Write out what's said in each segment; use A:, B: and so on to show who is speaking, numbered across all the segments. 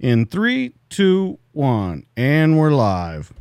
A: In three, two, one, and we're live.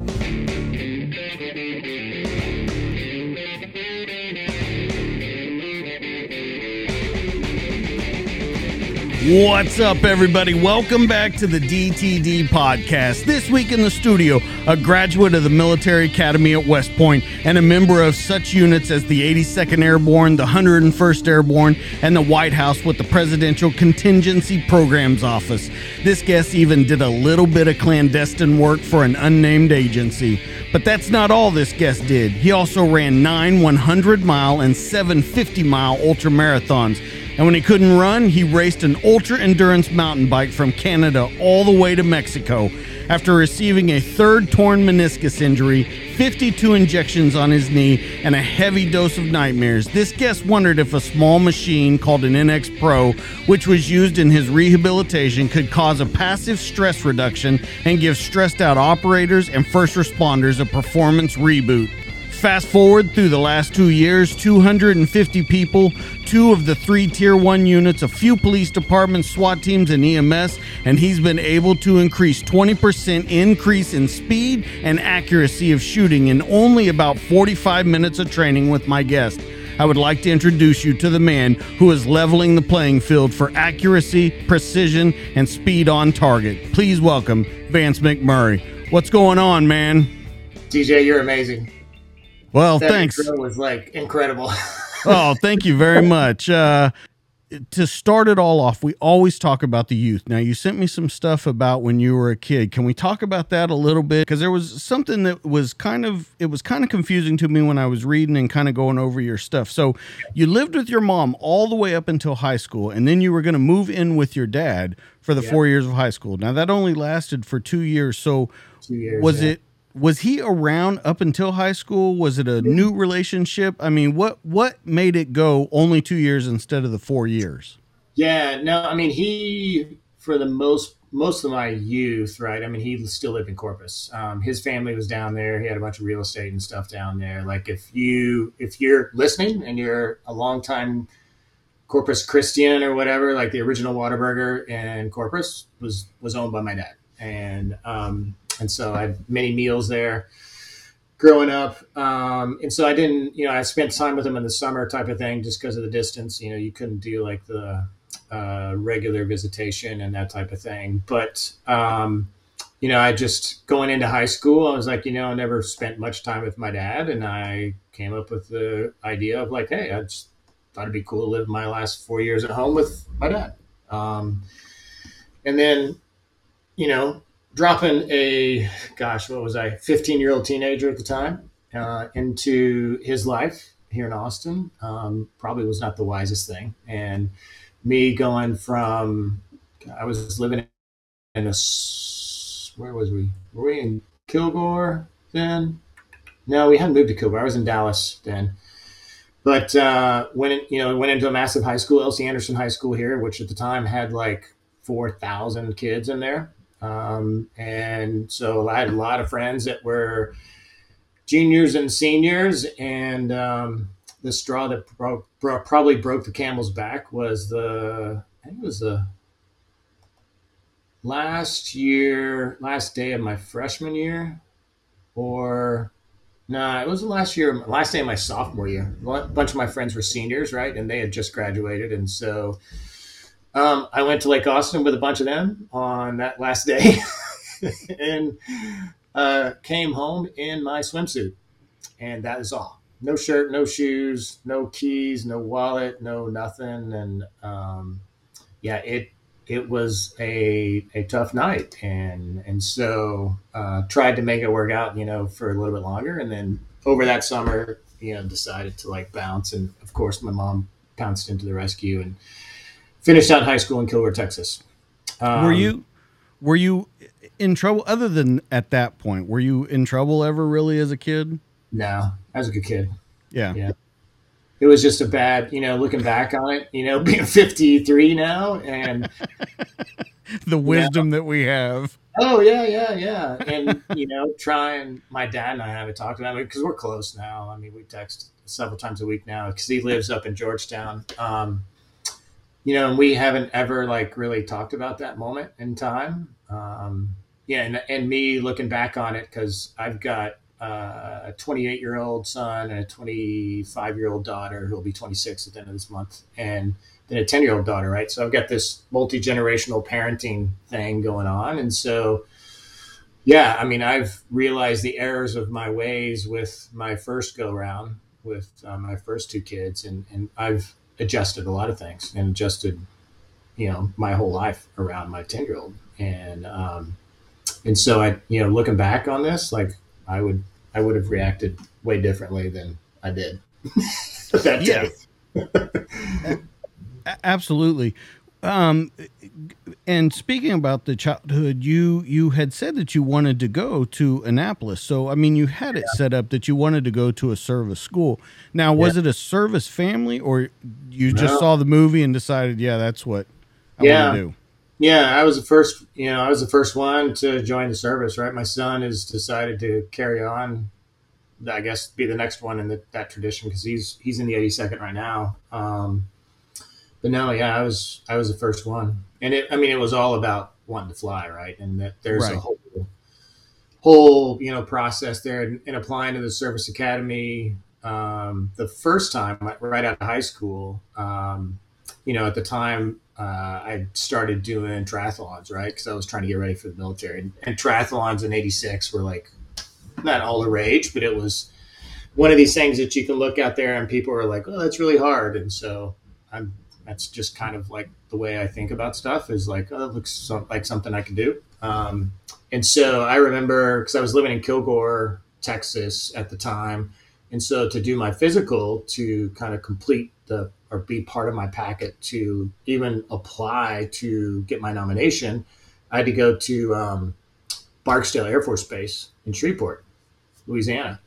A: What's up, everybody? Welcome back to the DTD podcast. This week in the studio, a graduate of the Military Academy at West Point and a member of such units as the 82nd Airborne, the 101st Airborne, and the White House with the Presidential Contingency Programs Office. This guest even did a little bit of clandestine work for an unnamed agency. But that's not all this guest did. He also ran nine 100 mile and seven 50 mile ultra marathons. And when he couldn't run, he raced an ultra endurance mountain bike from Canada all the way to Mexico. After receiving a third torn meniscus injury, 52 injections on his knee, and a heavy dose of nightmares, this guest wondered if a small machine called an NX Pro, which was used in his rehabilitation, could cause a passive stress reduction and give stressed out operators and first responders a performance reboot. Fast forward through the last two years 250 people, two of the three Tier 1 units, a few police departments, SWAT teams, and EMS, and he's been able to increase 20% increase in speed and accuracy of shooting in only about 45 minutes of training with my guest. I would like to introduce you to the man who is leveling the playing field for accuracy, precision, and speed on target. Please welcome Vance McMurray. What's going on, man?
B: DJ, you're amazing.
A: Well,
B: That
A: thanks.
B: intro was like incredible.
A: oh, thank you very much. Uh, to start it all off, we always talk about the youth. Now, you sent me some stuff about when you were a kid. Can we talk about that a little bit? Because there was something that was kind of it was kind of confusing to me when I was reading and kind of going over your stuff. So, you lived with your mom all the way up until high school, and then you were going to move in with your dad for the
B: Yeah.
A: four years of high school. Now, that only lasted for two years. So,
B: Two years.
A: was
B: yeah.
A: it was he around up until high school was it a new relationship i mean what what made it go only two years instead of the four years
B: Yeah, no, I mean he for the most most of my youth, right? I mean he still lived in Corpus. Um, his family was down there. He had a bunch of real estate and stuff down there. Like if you if you're listening and you're a long time Corpus Christian or whatever, like the original Whataburger in Corpus was was owned by my dad, and um, and so I had many meals there growing up. Um, and so I didn't, you know, I spent time with him in the summer type of thing just because of the distance. You know, you couldn't do like the uh, regular visitation and that type of thing. But, um, you know, I just going into high school, I was like, you know, I never spent much time with my dad. And I came up with the idea of like, hey, I just thought it'd be cool to live my last four years at home with my dad. Um, and then, you know, dropping a gosh, what was I, 15 year old teenager at the time uh, into his life here in Austin um, probably was not the wisest thing. And me going from, I was living in a, where was we? Were we in Kilgore then? No, we hadn't moved to Kilgore. I was in Dallas then. But uh, went, you know, went into a massive high school, L.C. Anderson High School here, which at the time had like 4,000 kids in there. Um, and so I had a lot of friends that were juniors and seniors. And um, the straw that pro- pro- probably broke the camel's back was the, I think it was the last year, last day of my freshman year, or no, it was the last year, last day of my sophomore year. A bunch of my friends were seniors, right? And they had just graduated. And so um, I went to Lake Austin with a bunch of them on that last day and uh, came home in my swimsuit. And that is all. No shirt, no shoes, no keys, no wallet, no nothing. And um, yeah, it it was a, a tough night. And and so uh, tried to make it work out, you know, for a little bit longer. And then over that summer, you know, decided to like bounce. And of course, my mom pounced into the rescue and finished out high school in Kilgore, Texas.
A: Um, were you were you in trouble other than at that point? Were you in trouble ever really as a kid?
B: No, I was a good kid.
A: Yeah.
B: Yeah. It was just a bad, you know, looking back on it, you know, being 53 now and
A: the wisdom that we have.
B: Oh yeah, yeah, yeah. And you know, trying my dad and I haven't talked about it because we're close now. I mean, we text several times a week now because he lives up in Georgetown. Um, you know, and we haven't ever like really talked about that moment in time. Um, yeah, and, and me looking back on it because I've got uh, a 28 year old son and a 25 year old daughter who'll be 26 at the end of this month, and then a 10 year old daughter, right? So I've got this multi generational parenting thing going on, and so yeah, I mean, I've realized the errors of my ways with my first go round with uh, my first two kids, and and I've adjusted a lot of things and adjusted, you know, my whole life around my 10 year old, and um, and so I, you know, looking back on this, like I would I would have reacted way differently than I did that
A: day. Absolutely. Um, and speaking about the childhood, you you had said that you wanted to go to Annapolis. So I mean, you had it set up that you wanted to go to a service school. Now, was yeah. it a service family, or you just no. saw the movie and decided, yeah, that's what I
B: yeah.
A: want to do?
B: Yeah, I was the first. You know, I was the first one to join the service. Right, my son has decided to carry on. I guess be the next one in the, that tradition because he's he's in the 82nd right now. Um, but no, yeah, I was I was the first one, and it. I mean, it was all about wanting to fly, right? And that there's right. a whole whole you know process there in, in applying to the service academy. Um, the first time, right out of high school, um, you know, at the time uh, I started doing triathlons, right? Because I was trying to get ready for the military. And, and triathlons in '86 were like not all the rage, but it was one of these things that you can look out there and people are like, "Oh, that's really hard." And so I'm that's just kind of like the way I think about stuff is like, "Oh, looks so, like something I can do." Um, and so I remember because I was living in Kilgore, Texas at the time, and so to do my physical to kind of complete the or be part of my packet to even apply to get my nomination, I had to go to um, Barksdale Air Force Base in Shreveport, Louisiana.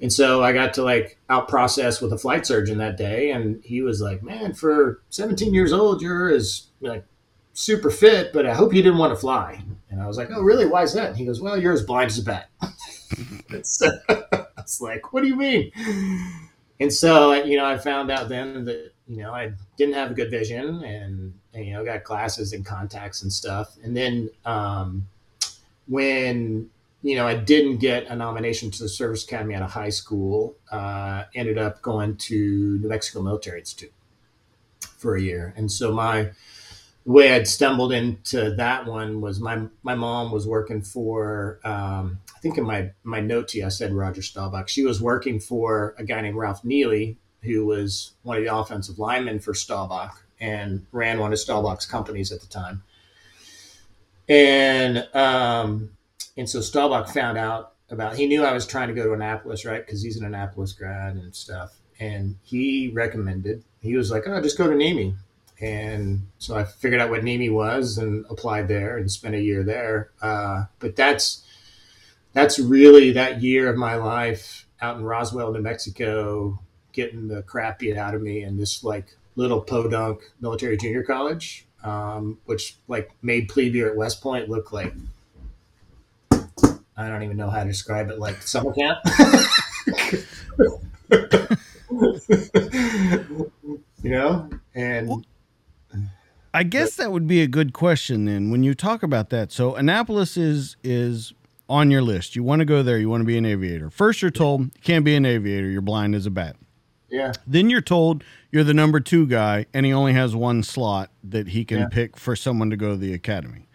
B: And so I got to like out process with a flight surgeon that day, and he was like, "Man, for 17 years old, you're as like super fit, but I hope you didn't want to fly." And I was like, "Oh, really? Why is that?" And he goes, "Well, you're as blind as a bat." it's, I was like, "What do you mean?" and so you know i found out then that you know i didn't have a good vision and, and you know got glasses and contacts and stuff and then um, when you know i didn't get a nomination to the service academy out of high school uh, ended up going to new mexico military institute for a year and so my way I'd stumbled into that one was my my mom was working for um, I think in my my note to you I said Roger Staubach. She was working for a guy named Ralph Neely, who was one of the offensive linemen for Staubach and ran one of Staubach's companies at the time. And um, and so Staubach found out about he knew I was trying to go to Annapolis, right? Because he's an Annapolis grad and stuff. And he recommended, he was like, Oh, just go to NEMI. And so I figured out what NEMI was and applied there and spent a year there. Uh, but that's that's really that year of my life out in Roswell, New Mexico, getting the crap beat out of me in this like little podunk military junior college, um, which like made plebe year at West Point look like I don't even know how to describe it, like summer camp. you know, and
A: I guess that would be a good question then when you talk about that. So Annapolis is is on your list. You want to go there, you want to be an aviator. First you're told you can't be an aviator, you're blind as a bat.
B: Yeah.
A: Then you're told you're the number 2 guy and he only has one slot that he can yeah. pick for someone to go to the academy.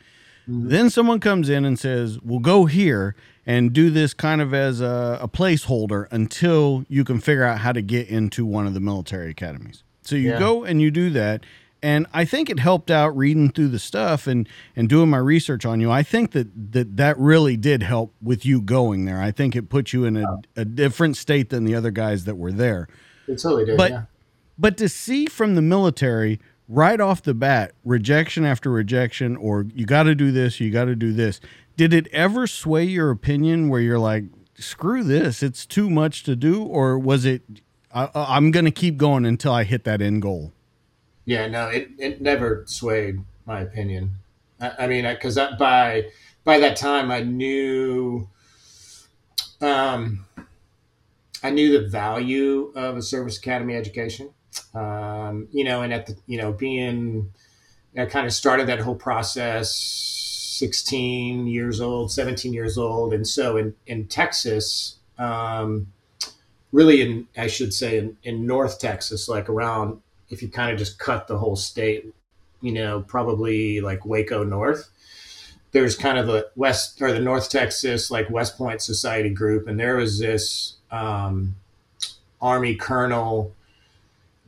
A: Mm-hmm. Then someone comes in and says, "We'll go here and do this kind of as a, a placeholder until you can figure out how to get into one of the military academies." So you yeah. go and you do that and I think it helped out reading through the stuff and and doing my research on you. I think that that that really did help with you going there. I think it put you in a, a different state than the other guys that were there.
B: It totally did.
A: But
B: yeah.
A: but to see from the military right off the bat, rejection after rejection, or you got to do this, you got to do this. Did it ever sway your opinion where you're like, screw this, it's too much to do? Or was it, I, I'm going to keep going until I hit that end goal?
B: Yeah, no, it, it never swayed my opinion. I, I mean, because by by that time I knew, um, I knew the value of a service academy education. Um, you know, and at the you know being, I kind of started that whole process 16 years old, 17 years old. And so in, in Texas, um, really in, I should say in, in North Texas, like around if you kind of just cut the whole state, you know, probably like Waco North, there's kind of the West or the North Texas, like West Point Society group. And there was this um, Army colonel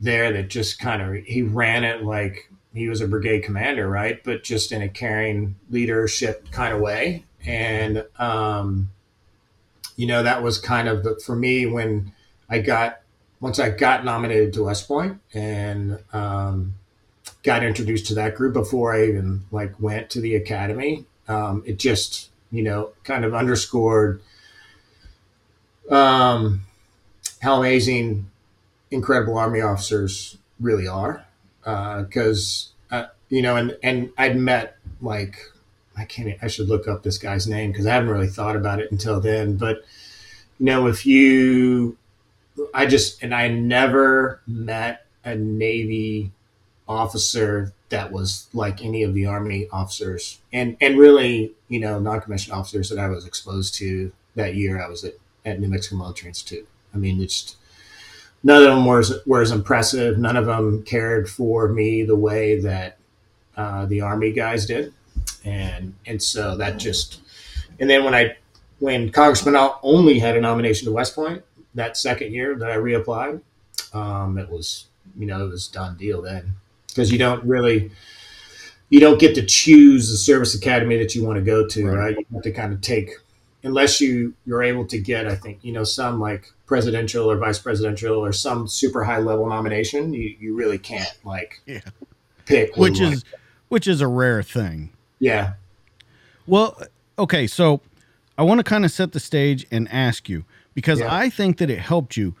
B: there that just kind of, he ran it like he was a brigade commander, right? But just in a caring leadership kind of way. And, um, you know, that was kind of the, for me when I got once I got nominated to West Point and um, got introduced to that group before I even like went to the academy, um, it just you know kind of underscored um, how amazing incredible army officers really are because uh, uh, you know and and I'd met like I can't I should look up this guy's name because I haven't really thought about it until then but you know if you I just and I never met a Navy officer that was like any of the Army officers, and and really, you know, non-commissioned officers that I was exposed to that year. I was at, at New Mexico Military Institute. I mean, it's none of them were were as impressive. None of them cared for me the way that uh, the Army guys did, and and so that just, and then when I when Congressman Al only had a nomination to West Point, that second year that I reapplied, um, it was you know it was done deal then because you don't really you don't get to choose the service academy that you want to go to, right? right? You have to kind of take unless you you're able to get I think you know some like presidential or vice presidential or some super high level nomination, you you really can't like
A: yeah.
B: pick
A: which is like. which is a rare thing.
B: Yeah.
A: Well, okay, so I want to kind of set the stage and ask you because yeah. I think that it helped you.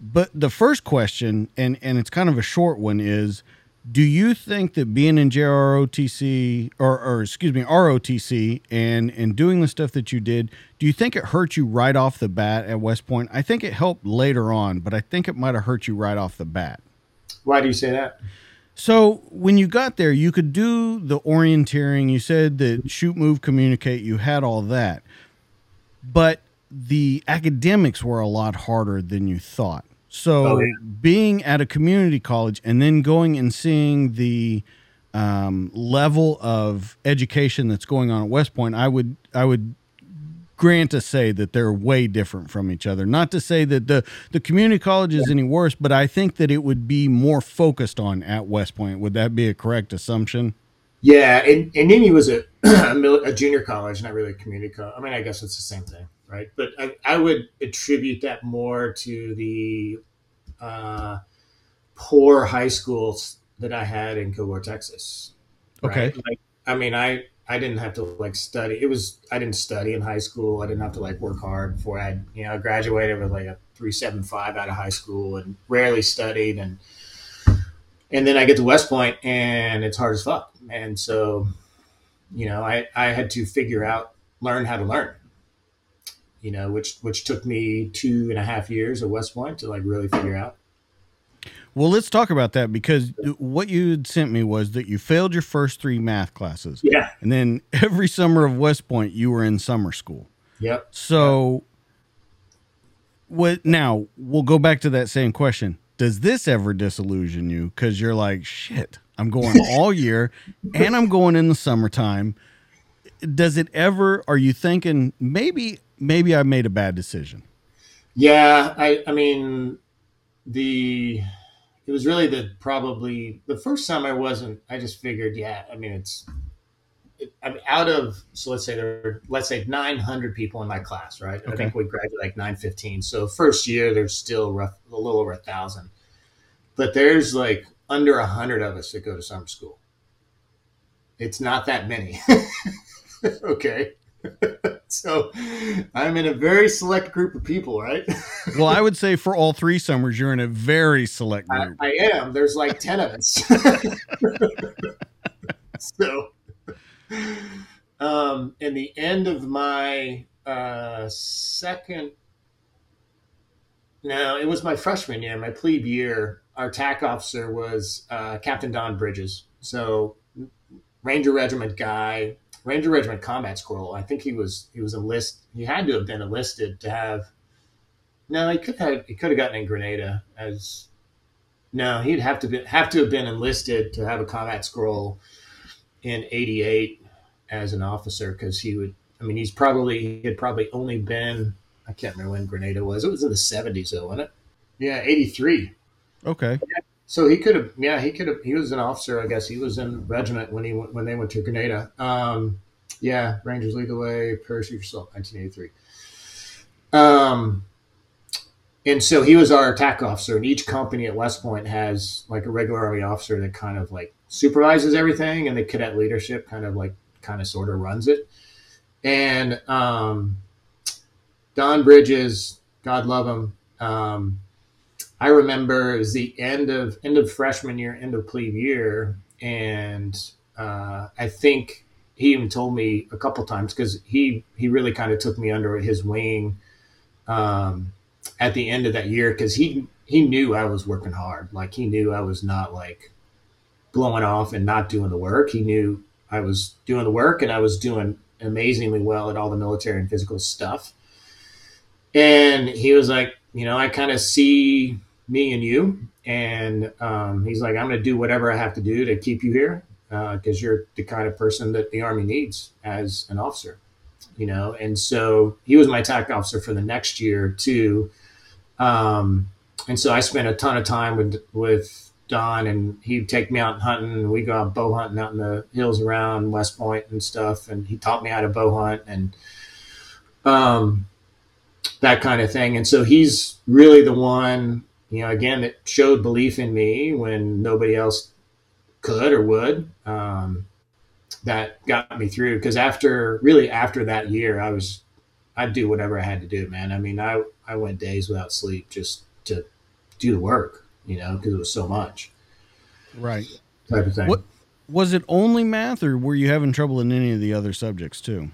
A: But the first question, and and it's kind of a short one, is do you think that being in JROTC or, or excuse me ROTC and and doing the stuff that you did, do you think it hurt you right off the bat at West Point? I think it helped later on, but I think it might have hurt you right off the bat.
B: Why do you say that?
A: So when you got there, you could do the orienteering. You said that shoot, move, communicate. You had all that, but the academics were a lot harder than you thought. So oh, yeah. being at a community college and then going and seeing the um, level of education that's going on at West Point, I would I would grant to say that they're way different from each other. Not to say that the the community college is any worse, but I think that it would be more focused on at West Point. Would that be a correct assumption?
B: Yeah, and, and Navy was a, a junior college, not really a community college. I mean, I guess it's the same thing right? But I, I would attribute that more to the uh, poor high schools that I had in Kilgore, Texas.
A: Right? Okay.
B: Like, I mean, I I didn't have to like study. It was I didn't study in high school. I didn't have to like work hard before I you know I graduated with like a three seven five out of high school and rarely studied and and then I get to West Point and it's hard as fuck. And so, you know, I I had to figure out learn how to learn you know, which which took me two and a half years at West Point to like really figure out.
A: Well, let's talk about that because what you had sent me was that you failed your first three math classes.
B: Yeah.
A: And then every summer of West Point, you were in summer school.
B: Yep.
A: So, what now? We'll go back to that same question. Does this ever disillusion you? Because you're like, shit, I'm going all year and I'm going in the summertime. Does it ever, are you thinking maybe maybe I made a bad decision.
B: Yeah, I I mean the it was really the probably the first time I wasn't. I just figured, yeah. I mean, it's it, I'm out of so let's say there were, let's say 900 people in my class, right? Okay. I think we graduated like 915. So first year there's still rough, a little over a thousand, but there's like under a hundred of us that go to summer school. It's not that many. okay. so I'm in a very select group of people, right?
A: well, I would say for all three summers, you're in a very select group.
B: I, I am. There's like 10 of us. so, um, in the end of my uh, second, no, it was my freshman year, my plebe year. Our TAC officer was uh, Captain Don Bridges. So, Ranger Regiment guy, Ranger Regiment Combat Scroll. I think he was he was enlist. He had to have been enlisted to have. No, he could have he could have gotten in Grenada as. No, he'd have to be, have to have been enlisted to have a combat scroll in '88 as an officer because he would. I mean, he's probably he had probably only been. I can't remember when Grenada was. It was in the '70s, though, wasn't it? Yeah, '83.
A: Okay.
B: Yeah. So he could have, yeah, he could have. He was an officer, I guess. He was in regiment when he when they went to Grenada. Um, yeah, Rangers lead the way. Parachute yourself, 1983. Um, and so he was our attack officer, and each company at West Point has like a regular army officer that kind of like supervises everything, and the cadet leadership kind of like kind of sort of runs it. And um, Don Bridges, God love him. Um, I remember it was the end of end of freshman year, end of plebe year, and uh, I think he even told me a couple times because he he really kind of took me under his wing um, at the end of that year because he he knew I was working hard. Like he knew I was not like blowing off and not doing the work. He knew I was doing the work and I was doing amazingly well at all the military and physical stuff. And he was like, you know, I kind of see me and you. And um, he's like, I'm going to do whatever I have to do to keep you here because uh, you're the kind of person that the Army needs as an officer, you know. And so he was my TAC officer for the next year too. Um, and so I spent a ton of time with with Don, and he'd take me out hunting. And we go out bow hunting out in the hills around West Point and stuff. And he taught me how to bow hunt and um, that kind of thing. And so he's really the one you know, again, it showed belief in me when nobody else could or would. Um, that got me through because after really after that year, I was I'd do whatever I had to do, man. I mean, I I went days without sleep just to do the work, you know, because it was so much.
A: Right.
B: Type of thing.
A: What was it only math, or were you having trouble in any of the other subjects too?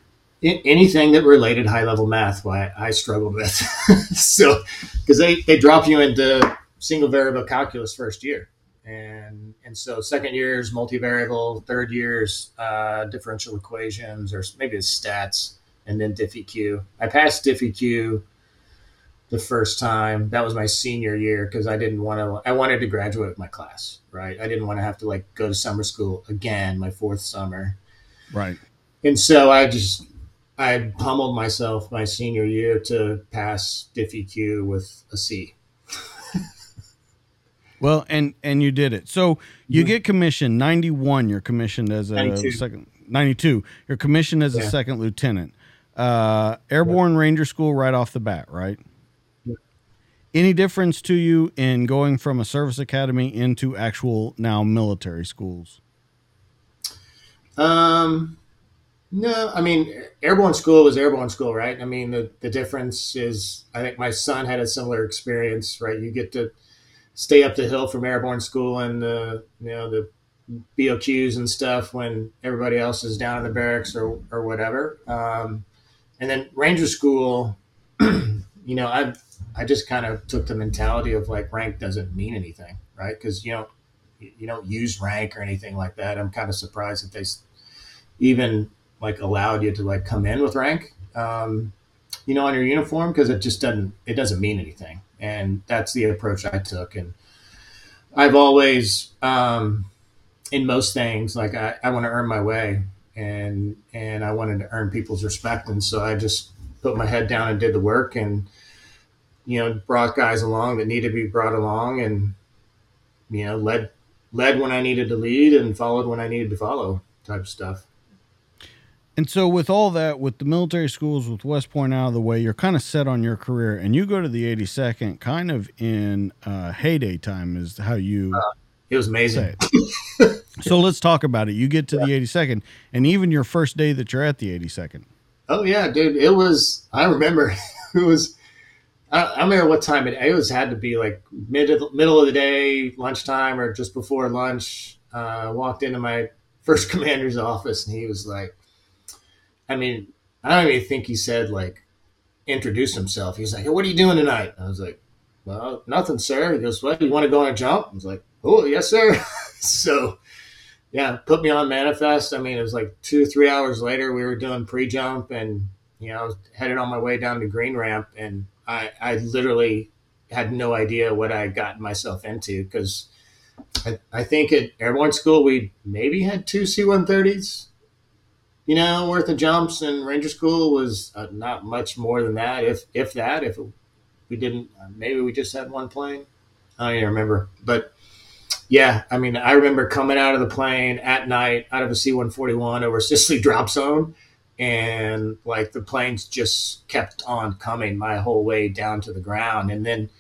B: Anything that related high level math, why I struggled with. so, because they, they drop you into single variable calculus first year. And, and so second year is multivariable, third year's uh, differential equations, or maybe it's stats, and then DiffEq. I passed DiffEq the first time. That was my senior year because I didn't want to. I wanted to graduate with my class, right? I didn't want to have to like go to summer school again, my fourth summer,
A: right?
B: And so I just I pummeled myself my senior year to pass DiffEq with a C.
A: well, and and you did it. So you mm-hmm. get commissioned. Ninety one, you're commissioned as a 92. second. Ninety two, you're commissioned as yeah. a second lieutenant. Uh, Airborne yeah. Ranger School right off the bat, right? Yeah. Any difference to you in going from a service academy into actual now military schools?
B: Um no, I mean, airborne school was airborne school, right? I mean, the, the difference is, I think my son had a similar experience, right? You get to stay up the hill from airborne school and the, you know, the BOQs and stuff when everybody else is down in the barracks or, or whatever. Um, and then ranger school, you know, I, I just kind of took the mentality of like rank doesn't mean anything, right? Cause you know, you don't use rank or anything like that. I'm kind of surprised that they even like allowed you to like come in with rank, um, you know, on your uniform because it just doesn't it doesn't mean anything, and that's the approach I took. And I've always, um, in most things, like I, I want to earn my way, and and I wanted to earn people's respect, and so I just put my head down and did the work, and you know, brought guys along that needed to be brought along, and you know, led led when I needed to lead, and followed when I needed to follow, type stuff.
A: And so, with all that, with the military schools, with West Point out of the way, you're kind of set on your career, and you go to the 82nd kind of in uh, heyday time, is how you uh,
B: it was amazing.
A: so let's talk about it. You get to yeah. the 82nd, and even your first day that you're at the 82nd.
B: Oh yeah, dude. It was. I remember. it was. I, I don't remember what time it. It was had to be like mid middle of the day, lunchtime, or just before lunch. Uh, walked into my first commander's office, and he was like, I mean, I don't even think he said like introduce himself. He's like, hey, "What are you doing tonight?" I was like, "Well, nothing, sir." He goes, "What? You want to go on a jump?" I was like, "Oh, yes, sir." so, yeah, put me on manifest. I mean, it was like two, three hours later. We were doing pre-jump, and you know, I was headed on my way down to green ramp, and I, I literally had no idea what I gotten myself into because I, I think at airborne school we maybe had two C-130s you know, worth of jumps, and Ranger School was uh, not much more than that, if if that. If it, we didn't, uh, maybe we just had one plane. I don't even remember, but yeah, I mean, I remember coming out of the plane at night out of a C one forty one over Sicily drop zone, and like the planes just kept on coming my whole way down to the ground, and then.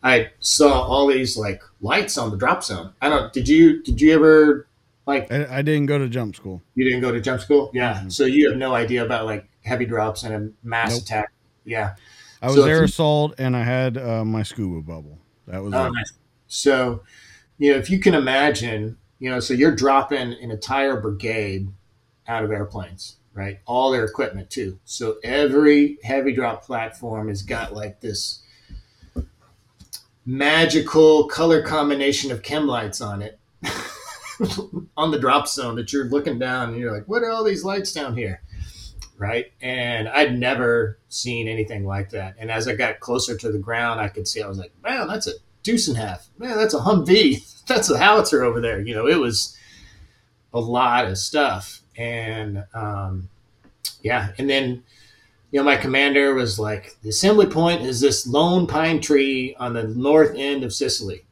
B: I saw all these like lights on the drop zone. I don't. Did you? Did you ever like
A: I, I, didn't go to jump school.
B: You didn't go to jump school? Yeah. Mm-hmm. So you have no idea about like heavy drops and a mass nope. attack. Yeah.
A: I was so assault and I had uh, my scuba bubble. That was oh, nice.
B: So, you know, if you can imagine, you know, so you're dropping an entire brigade out of airplanes, right? All their equipment too. So every heavy drop platform has got like this magical color combination of chem lights on it. on the drop zone that you're looking down and you're like, what are all these lights down here? Right. And I'd never seen anything like that. And as I got closer to the ground, I could see, I was like, man, that's a deuce and a half. Man, that's a Humvee. That's a howitzer over there. You know, it was a lot of stuff. And um, yeah. And then, you know, my commander was like, the assembly point is this lone pine tree on the north end of Sicily.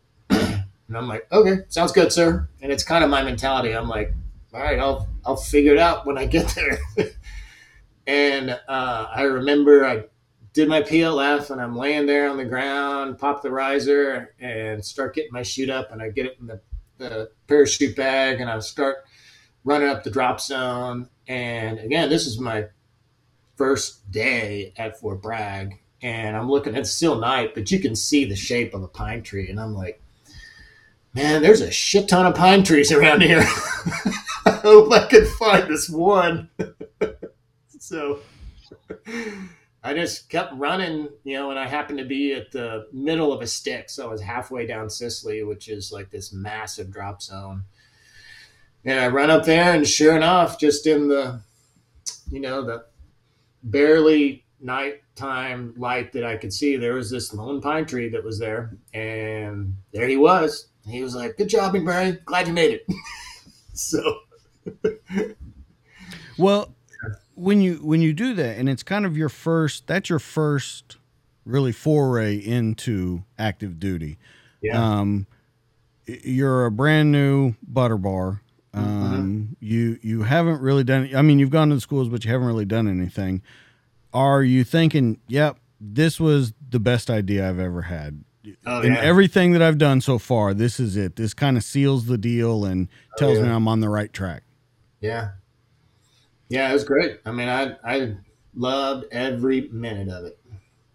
B: And I'm like, okay, sounds good, sir. And it's kind of my mentality. I'm like, all right, I'll I'll figure it out when I get there. and uh, I remember I did my PLF and I'm laying there on the ground, pop the riser, and start getting my chute up, and I get it in the, the parachute bag, and I start running up the drop zone. And again, this is my first day at Fort Bragg, and I'm looking. It's still night, but you can see the shape of the pine tree, and I'm like man, there's a shit ton of pine trees around here. I hope I can find this one. so I just kept running, you know, and I happened to be at the middle of a stick. So I was halfway down Sicily, which is like this massive drop zone. And I run up there, and sure enough, just in the, you know, the barely nighttime light that I could see, there was this lone pine tree that was there. And there he was he was like, "Good job, McMurray. Glad you made it." so,
A: well, when you when you do that, and it's kind of your first, that's your first really foray into active duty. Yeah. Um, you're a brand new butter bar. Mm-hmm. Um, mm-hmm. you you haven't really done. I mean, you've gone to the schools, but you haven't really done anything. Are you thinking, "Yep, this was the best idea I've ever had"? Oh, in yeah. everything that I've done so far, this is it. This kind of seals the deal and tells oh, yeah. me I'm on the right track.
B: Yeah. Yeah, it was great. I mean, I I loved every minute of it.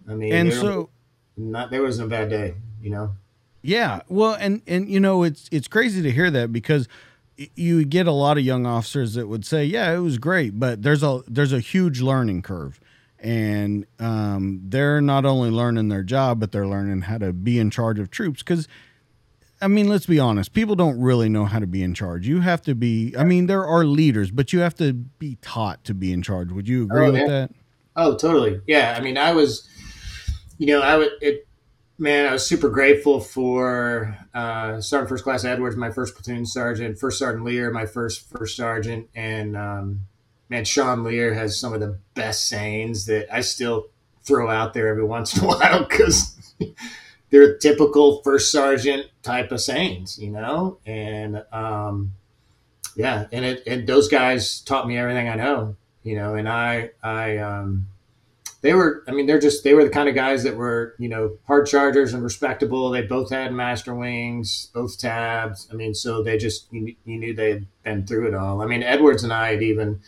B: I mean,
A: and so
B: not there wasn't a bad day, you know.
A: Yeah, well, and and you know, it's it's crazy to hear that because you get a lot of young officers that would say, "Yeah, it was great," but there's a there's a huge learning curve and um, they're not only learning their job, but they're learning how to be in charge of troops. Because, I mean, let's be honest, people don't really know how to be in charge. You have to be. I mean, there are leaders, but you have to be taught to be in charge. Would you agree oh, with that?
B: Oh, totally. Yeah. I mean, I was, you know, I would. It, man, I was super grateful for uh, Sergeant First Class Edwards, my first platoon sergeant, First Sergeant Lear, my first first sergeant, and um, man, Sean Lear has some of the best sayings that I still throw out there every once in a while because they're typical first sergeant type of sayings, you know? And, um, yeah, and it, and those guys taught me everything I know, you know, and I, I, um, they were, I mean, they're just, they were the kind of guys that were, you know, hard chargers and respectable. They both had master wings, both tabs. I mean, so they just, you, you knew they had been through it all. I mean, Edwards and I had even,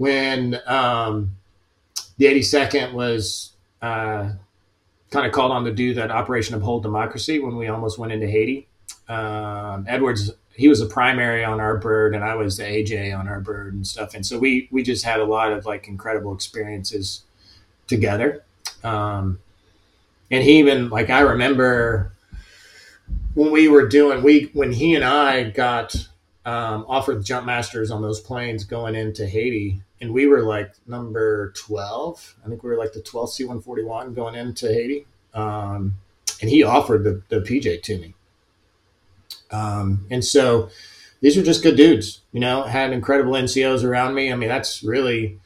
B: when um, the 82nd was uh, kind of called on to do that Operation Uphold Democracy when we almost went into Haiti. Um, Edwards he was a primary on our bird and I was the AJ on our bird and stuff. And so we, we just had a lot of like incredible experiences together. Um, and he even like, I remember when we were doing, we, when he and I got, um, offered jump masters on those planes going into Haiti and we were like number 12. I think we were like the 12th C-141 going into Haiti. Um, and he offered the, the PJ to me. Um, and so these are just good dudes, you know, had incredible NCOs around me. I mean, that's really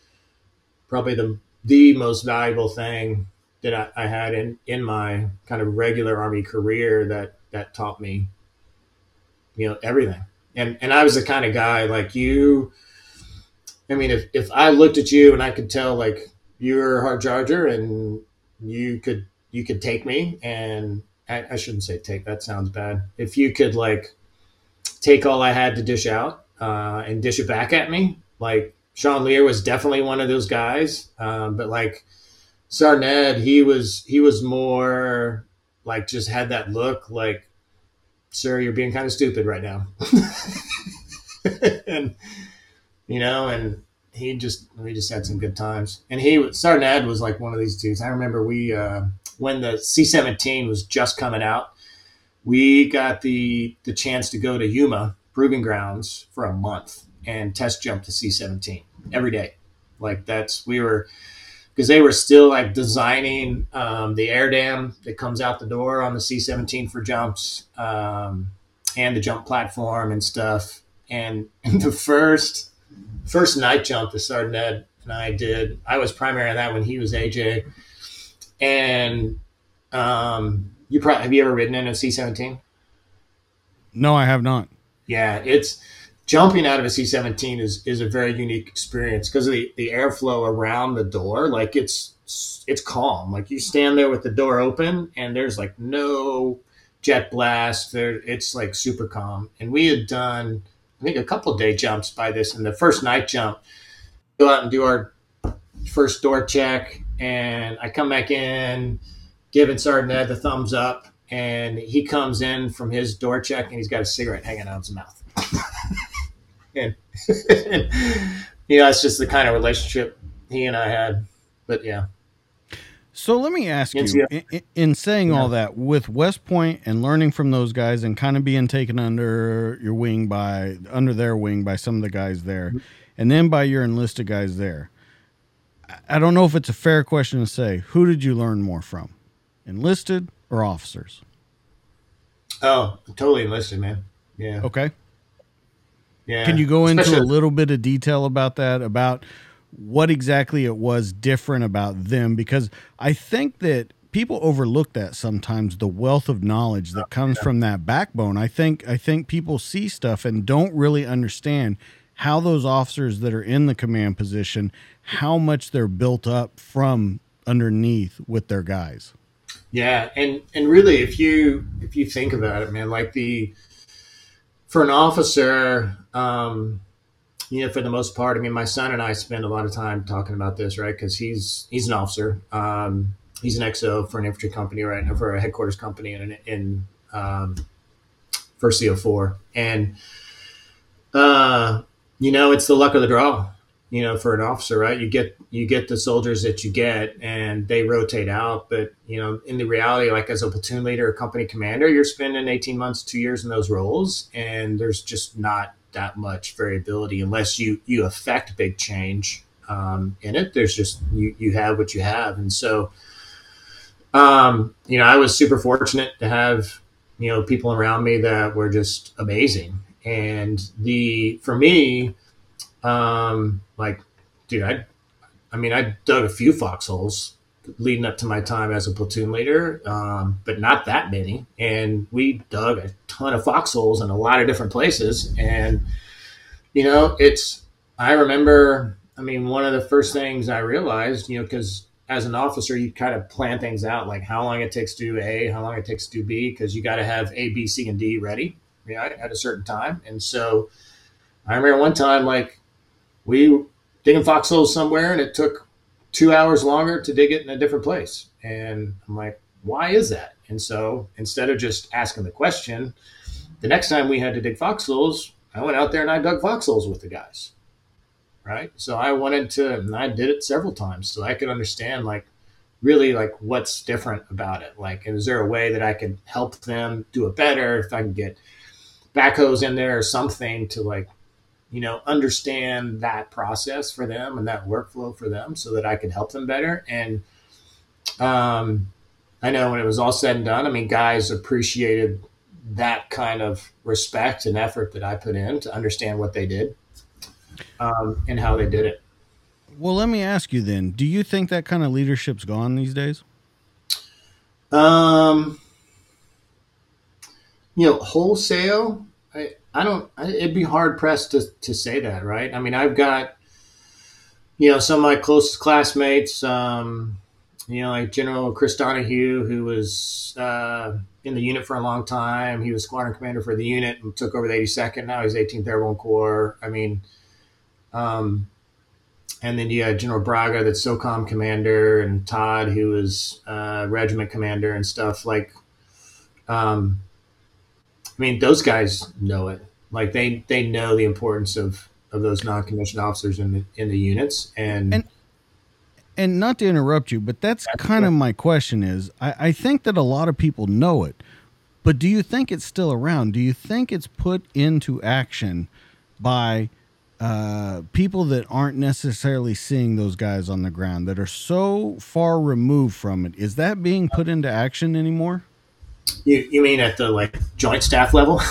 B: probably the, the most valuable thing that I, I had in, in my kind of regular army career that, that taught me, you know, everything. And, and I was the kind of guy like you, I mean, if, if I looked at you and I could tell like you're a hard charger and you could, you could take me and I, I, shouldn't say take. That sounds bad. If you could like take all I had to dish out uh, and dish it back at me, like Sean Lear was definitely one of those guys. Um, but like Sergeant he was he was more like just had that look like, sir, you're being kind of stupid right now. and you know, and he just we just had some good times. And he Ed was like one of these dudes. I remember we. Uh, when the C-17 was just coming out, we got the the chance to go to Yuma Proving Grounds for a month and test jump the C-17 every day. Like that's we were because they were still like designing um, the air dam that comes out the door on the C-17 for jumps um, and the jump platform and stuff. And the first first night jump the Sergeant Ed and I did, I was primary on that when he was AJ and um, you probably have you ever ridden in a C seventeen?
A: No, I have not.
B: Yeah, it's jumping out of a C seventeen is is a very unique experience because of the, the airflow around the door. Like it's it's calm. Like you stand there with the door open and there's like no jet blast. There it's like super calm. And we had done I think a couple day jumps by this. And the first night jump, go out and do our first door check and I come back in, giving Sergeant Ed the thumbs up, and he comes in from his door check and he's got a cigarette hanging out of his mouth. and, and, you know, it's just the kind of relationship he and I had. But yeah.
A: So let me ask you, in, in saying yeah. all that, with West Point and learning from those guys and kind of being taken under your wing by under their wing by some of the guys there, mm-hmm. and then by your enlisted guys there, I don't know if it's a fair question to say. Who did you learn more from, enlisted or officers?
B: Oh, totally enlisted, man. Yeah.
A: Okay. Yeah. Can you go into Especially- a little bit of detail about that? About what exactly it was different about them? Because I think that people overlook that sometimes the wealth of knowledge that comes from that backbone. I think I think people see stuff and don't really understand how those officers that are in the command position how much they're built up from underneath with their guys.
B: Yeah, and and really, if you if you think about it, man, like the for an officer, um, you know, for the most part, I mean, my son and I spend a lot of time talking about this, right? Because he's he's an officer. Um, he's an XO for an infantry company, right? For a headquarters company in in um, for CO4, and uh, you know, it's the luck of the draw you know, for an officer, right? You get you get the soldiers that you get, and they rotate out. But you know, in the reality, like as a platoon leader or company commander, you're spending 18 months, two years in those roles, and there's just not that much variability unless you you affect big change um, in it. There's just you you have what you have, and so. Um, you know, I was super fortunate to have, you know, people around me that were just amazing. And the, for me, um, like, dude, I, I mean, I dug a few foxholes leading up to my time as a platoon leader, um, but not that many. And we dug a ton of foxholes in a lot of different places. And, you know, it's, I remember, I mean, one of the first things I realized, you know, because as an officer, you kind of plan things out, like how long it takes to do A, how long it takes to do B, because you got to have A, B, C, and D ready, right, at a certain time. And so, I remember one time, like we digging foxholes somewhere, and it took two hours longer to dig it in a different place. And I'm like, why is that? And so instead of just asking the question, the next time we had to dig foxholes, I went out there and I dug foxholes with the guys. Right. So I wanted to, and I did it several times so I could understand like really like what's different about it. Like, is there a way that I could help them do it better? If I can get backhoes in there or something to like you know, understand that process for them and that workflow for them so that I could help them better. And um, I know when it was all said and done, I mean, guys appreciated that kind of respect and effort that I put in to understand what they did um, and how they did it.
A: Well, let me ask you then: Do you think that kind of leadership's gone these days?
B: Um, you know, wholesale. I, don't. It'd be hard pressed to to say that, right? I mean, I've got you know some of my closest classmates. Um, you know, like General Chris Donahue, who was uh, in the unit for a long time. He was squadron commander for the unit and took over the 82nd. Now he's 18th Airborne Corps. I mean, um, and then you had General Braga, that's SOCOM commander, and Todd, who was uh, regiment commander and stuff. Like, um, I mean, those guys know it. Like they they know the importance of of those non commissioned officers in the in the units and.
A: and- and not to interrupt you, but that's, that's kind of my question is I, I think that a lot of people know it, but do you think it's still around? Do you think it's put into action by uh, people that aren't necessarily seeing those guys on the ground that are so far removed from it? Is that being put into action anymore?
B: You you mean at the like joint staff level?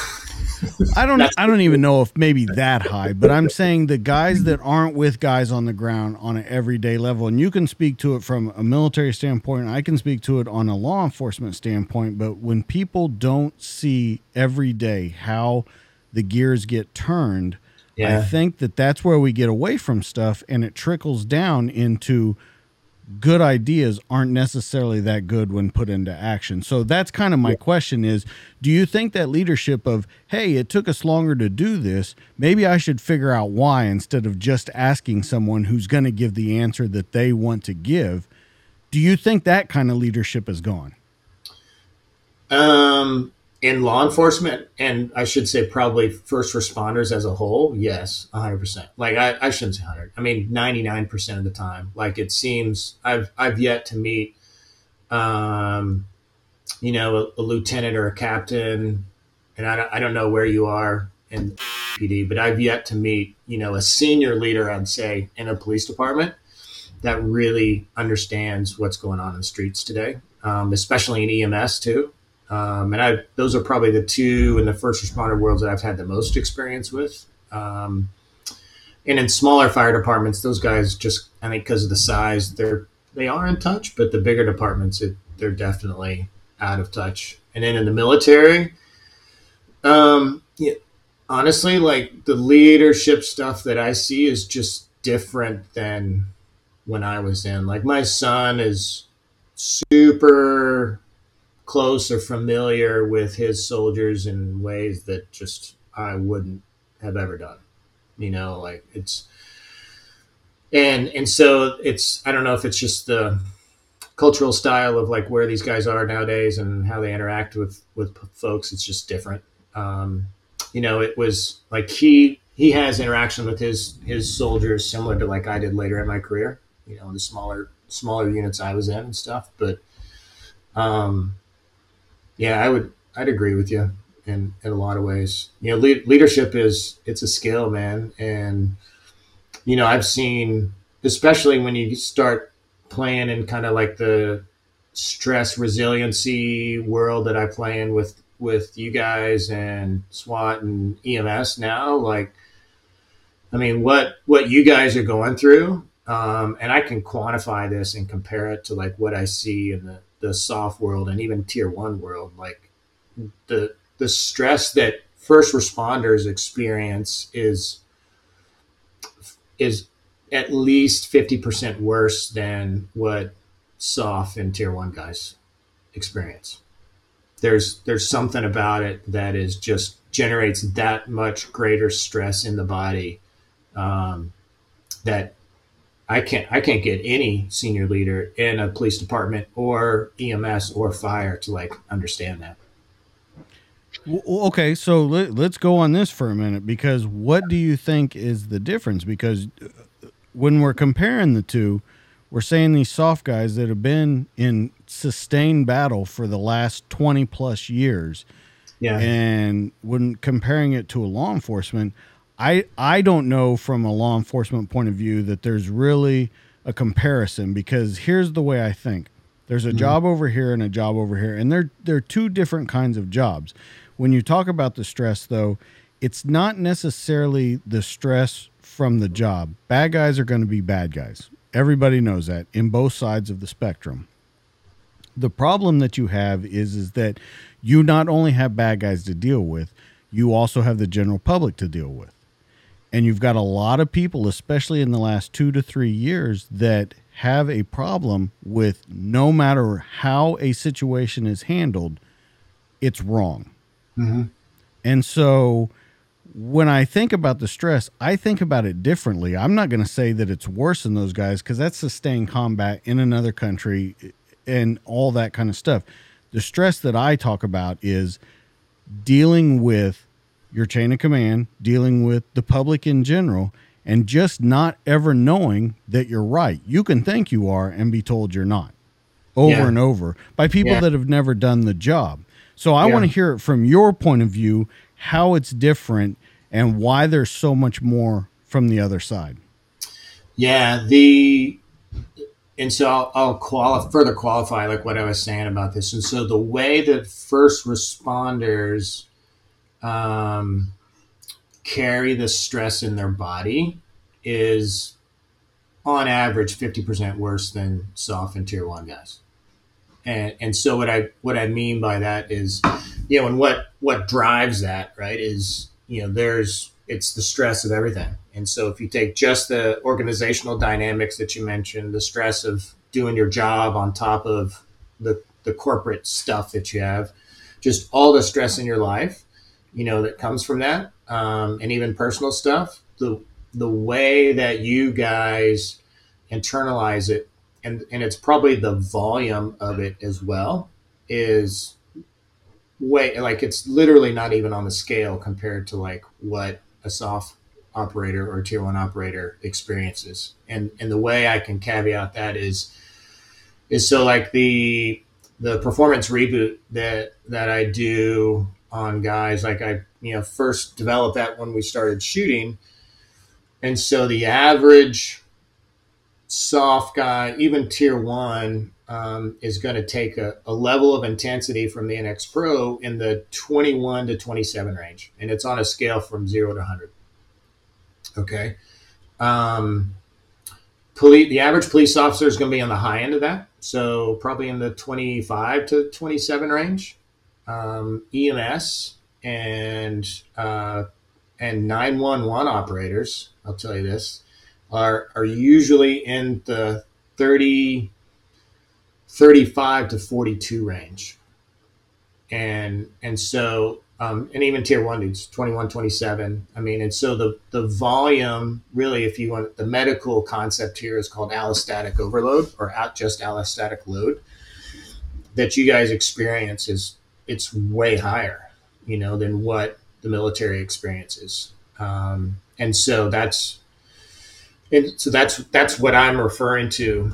A: I don't I don't even know if maybe that high, but I'm saying the guys that aren't with guys on the ground on an everyday level, and you can speak to it from a military standpoint, I can speak to it on a law enforcement standpoint, but when people don't see every day how the gears get turned, yeah. I think that that's where we get away from stuff and it trickles down into good ideas aren't necessarily that good when put into action. So that's kind of my question is do you think that leadership of hey, it took us longer to do this, maybe I should figure out why instead of just asking someone who's going to give the answer that they want to give, do you think that kind of leadership is gone?
B: Um in law enforcement and i should say probably first responders as a whole yes 100% like i, I shouldn't say 100 i mean 99% of the time. Like it seems i've i've yet to meet um you know a, a lieutenant or a captain and I, don't, I don't know where you are in pd but i've yet to meet you know a senior leader i'd say in a police department that really understands what's going on in the streets today um, especially in ems too um, and I, those are probably the two in the first responder worlds that I've had the most experience with. Um, and in smaller fire departments, those guys just, I think, because of the size, they're they are in touch. But the bigger departments, it, they're definitely out of touch. And then in the military, um, yeah, honestly, like the leadership stuff that I see is just different than when I was in. Like my son is super close or familiar with his soldiers in ways that just I wouldn't have ever done. You know, like it's and and so it's I don't know if it's just the cultural style of like where these guys are nowadays and how they interact with with folks. It's just different. Um, you know, it was like he he has interaction with his his soldiers similar to like I did later in my career. You know, in the smaller smaller units I was in and stuff, but um, yeah, I would. I'd agree with you in in a lot of ways. You know, le- leadership is it's a skill, man, and you know I've seen, especially when you start playing in kind of like the stress resiliency world that I play in with with you guys and SWAT and EMS now, like. I mean, what what you guys are going through, um, and I can quantify this and compare it to like what I see in the the soft world and even tier one world, like the the stress that first responders experience is is at least 50% worse than what soft and tier one guys experience. There's there's something about it that is just generates that much greater stress in the body um, that I can't I can't get any senior leader in a police department or EMS or fire to like understand that.
A: Okay, so let, us go on this for a minute because what do you think is the difference? Because uh, when we're comparing the two, we're saying these soft guys that have been in sustained battle for the last 20 plus years. Yeah. And when comparing it to a law enforcement, I I don't know from a law enforcement point of view that there's really a comparison because here's the way I think. There's a mm-hmm. job over here and a job over here, and they're they're two different kinds of jobs. When you talk about the stress, though, it's not necessarily the stress from the job. Bad guys are going to be bad guys. Everybody knows that in both sides of the spectrum. The problem that you have is is that you not only have bad guys to deal with, you also have the general public to deal with. And you've got a lot of people, especially in the last two to three years, that have a problem with no matter how a situation is handled, it's wrong. Mm-hmm. And so when I think about the stress, I think about it differently. I'm not going to say that it's worse than those guys because that's sustained combat in another country and all that kind of stuff. The stress that I talk about is dealing with your chain of command, dealing with the public in general, and just not ever knowing that you're right. You can think you are and be told you're not over yeah. and over by people yeah. that have never done the job. So I yeah. want to hear it from your point of view how it's different and why there's so much more from the other side.
B: Yeah, the and so I'll, I'll quali- further qualify like what I was saying about this. And so the way that first responders um, carry the stress in their body is on average 50% worse than soft and tier one guys. And and so what I what I mean by that is, you know, and what what drives that right is you know there's it's the stress of everything, and so if you take just the organizational dynamics that you mentioned, the stress of doing your job on top of the the corporate stuff that you have, just all the stress in your life, you know, that comes from that, um, and even personal stuff, the the way that you guys internalize it and and it's probably the volume of it as well is way like it's literally not even on the scale compared to like what a soft operator or tier one operator experiences. And and the way i can caveat that is is so like the the performance reboot that that i do on guys like i you know first developed that when we started shooting and so the average soft guy, even tier one, um, is going to take a, a, level of intensity from the NX Pro in the 21 to 27 range. And it's on a scale from zero to 100. Okay. Um, police, the average police officer is going to be on the high end of that. So probably in the 25 to 27 range. Um, EMS and, uh, and 911 operators, I'll tell you this, are are usually in the 30 35 to 42 range. And and so um, and even tier one dudes 21 27 i mean and so the the volume really if you want the medical concept here is called allostatic overload or out just allostatic load that you guys experience is it's way higher you know than what the military experiences um, and so that's and so that's that's what I'm referring to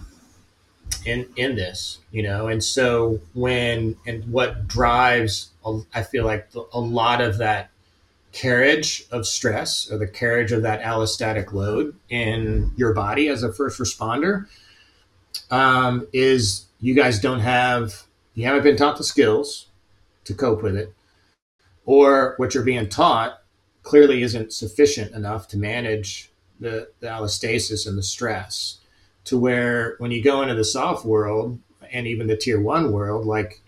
B: in in this, you know. And so when and what drives, I feel like a lot of that carriage of stress or the carriage of that allostatic load in your body as a first responder um, is you guys don't have you haven't been taught the skills to cope with it or what you're being taught clearly isn't sufficient enough to manage the, the allostasis and the stress to where when you go into the soft world and even the tier one world, like,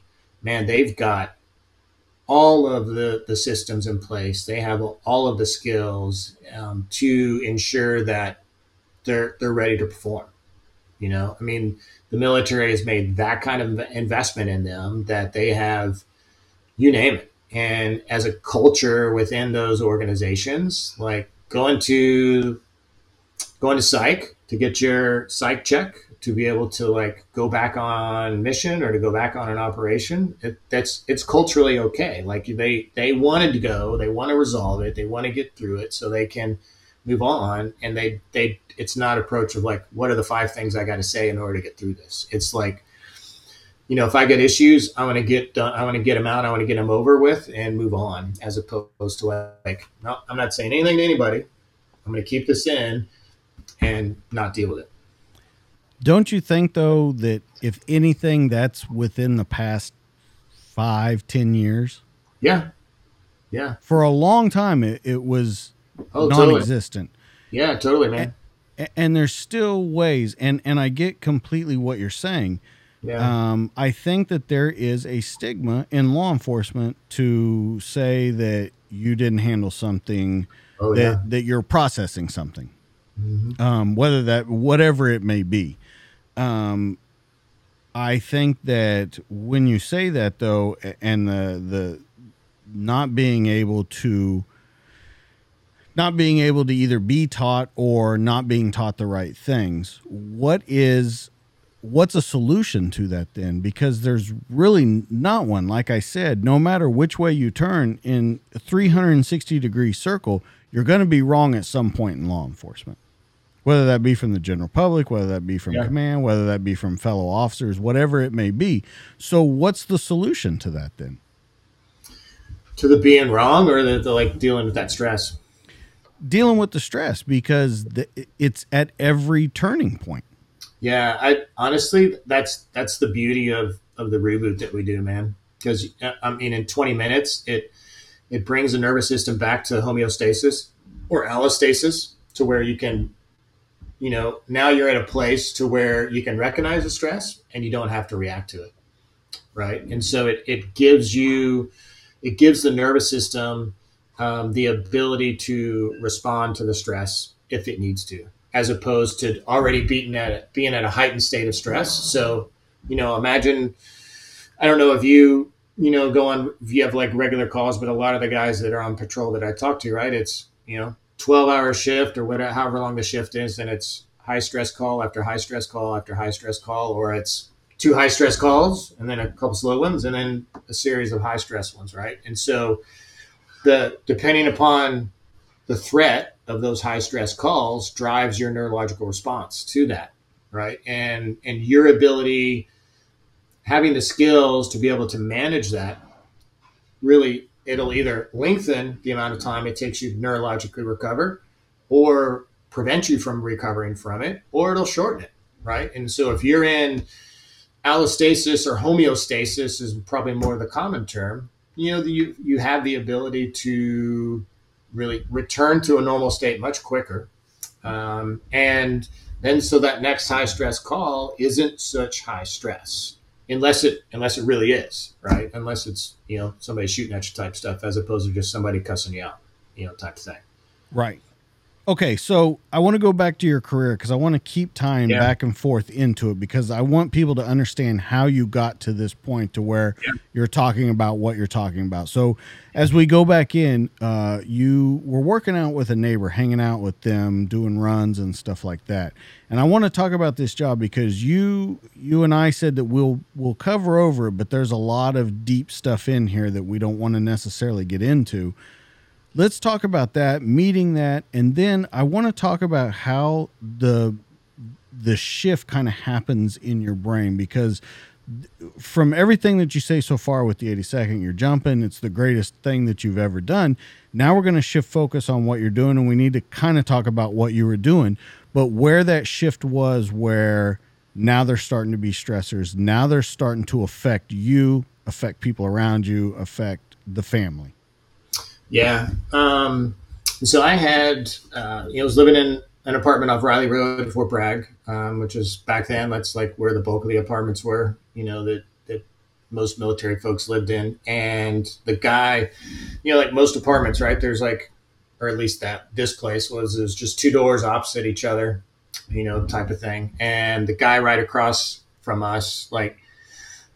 B: man, they've got all of the, the systems in place. They have all of the skills um, to ensure that they're, they're ready to perform. You know, I mean, the military has made that kind of investment in them that they have, you name it. And as a culture within those organizations, like going to going to psych to get your psych check to be able to like go back on mission or to go back on an operation it, that's it's culturally okay. Like they they wanted to go they want to resolve it they want to get through it so they can move on. And they they it's not approach of like what are the five things i got to say in order to get through this? It's like you know if i get issues i want to get done i want to get them out i want to get them over with and move on as opposed to like no i'm not saying anything to anybody i'm going to keep this in and not deal with it
A: don't you think though that if anything, that's within the past five, ten years?
B: Yeah, yeah.
A: For a long time, it, it was oh, non-existent.
B: Totally. Yeah, totally, man.
A: And, and, there's still ways, and and I get completely what you're saying. Yeah. Um, I think that there is a stigma in law enforcement to say that you didn't handle something, oh, that yeah. that you're processing something, mm-hmm. um, whether that whatever it may be. Um, I think that when you say that though, and the the not being able to not being able to either be taught or not being taught the right things, what is what's a solution to that then? Because there's really not one. Like I said, no matter which way you turn in a 360 degree circle, you're going to be wrong at some point in law enforcement whether that be from the general public, whether that be from yeah. command, whether that be from fellow officers, whatever it may be. So, what's the solution to that then?
B: To the being wrong, or the, the like dealing with that stress?
A: Dealing with the stress because the, it's at every turning point.
B: Yeah, I honestly, that's that's the beauty of of the reboot that we do, man. Because uh, I mean, in 20 minutes, it it brings the nervous system back to homeostasis or allostasis to where you can you know, now you're at a place to where you can recognize the stress and you don't have to react to it. Right. And so it, it gives you, it gives the nervous system um, the ability to respond to the stress if it needs to, as opposed to already being at being at a heightened state of stress. So, you know, imagine, I don't know if you, you know, go on, if you have like regular calls, but a lot of the guys that are on patrol that I talk to, right, it's, you know, 12 hour shift or whatever, however long the shift is, and it's high stress call after high stress call after high stress call, or it's two high stress calls and then a couple slow ones and then a series of high stress ones, right? And so the depending upon the threat of those high stress calls drives your neurological response to that, right? And and your ability having the skills to be able to manage that really it'll either lengthen the amount of time it takes you to neurologically recover or prevent you from recovering from it or it'll shorten it right and so if you're in allostasis or homeostasis is probably more the common term you know you you have the ability to really return to a normal state much quicker. Um, and then so that next high stress call isn't such high stress unless it unless it really is right? Unless it's you know somebody shooting at you type stuff as opposed to just somebody cussing you out you know type thing.
A: Right okay so i want to go back to your career because i want to keep tying yeah. back and forth into it because i want people to understand how you got to this point to where yeah. you're talking about what you're talking about so as we go back in uh, you were working out with a neighbor hanging out with them doing runs and stuff like that and I want to talk about this job because you you and I said that we'll we'll cover over it, but there's a lot of deep stuff in here that we don't want to necessarily get into. Let's talk about that, meeting that, and then I want to talk about how the the shift kind of happens in your brain because from everything that you say so far with the 82nd, you're jumping. It's the greatest thing that you've ever done. Now we're going to shift focus on what you're doing, and we need to kind of talk about what you were doing. But where that shift was, where now they're starting to be stressors, now they're starting to affect you, affect people around you, affect the family.
B: Yeah. Um, so I had, uh, you know, I was living in an apartment off Reilly Road, Fort Bragg, um, which is back then, that's like where the bulk of the apartments were, you know, that, that most military folks lived in. And the guy, you know, like most apartments, right? There's like or at least that this place was it was just two doors opposite each other you know, type of thing. And the guy right across from us, like,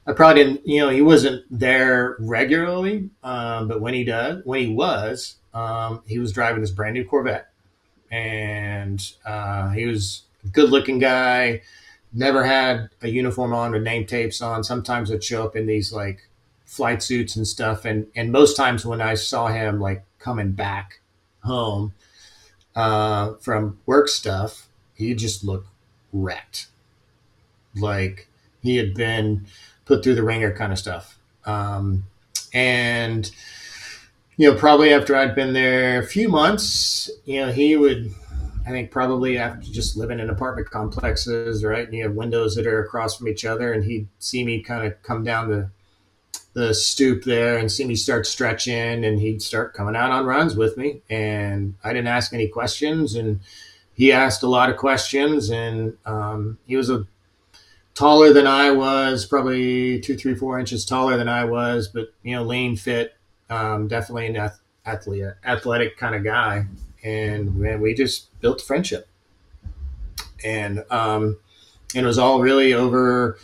B: I probably didn't, you know, he wasn't there regularly, um, but when he does, when he was, um, he was driving this brand new Corvette, and uh, he was a good-looking guy. Never had a uniform on with name tapes on. Sometimes it'd show up in these like flight suits and stuff, and and most times when I saw him like coming back home uh, from work stuff, he just looked wrecked, like he had been put through the ringer kind of stuff. Um, and you know, probably after I'd been there a few months, you know, he would, I think probably after just living in apartment complexes, right? And you have windows that are across from each other, and he'd see me kind of come down the the stoop there and see me start stretching, and he'd start coming out on runs with me, and I didn't ask any questions, and he asked a lot of questions, and um, he was a taller than I was, probably two, three, four inches taller than I was, but you know, lean, fit, um, definitely an athlete, athletic kind of guy. And man, we just built friendship, and um, it was all really over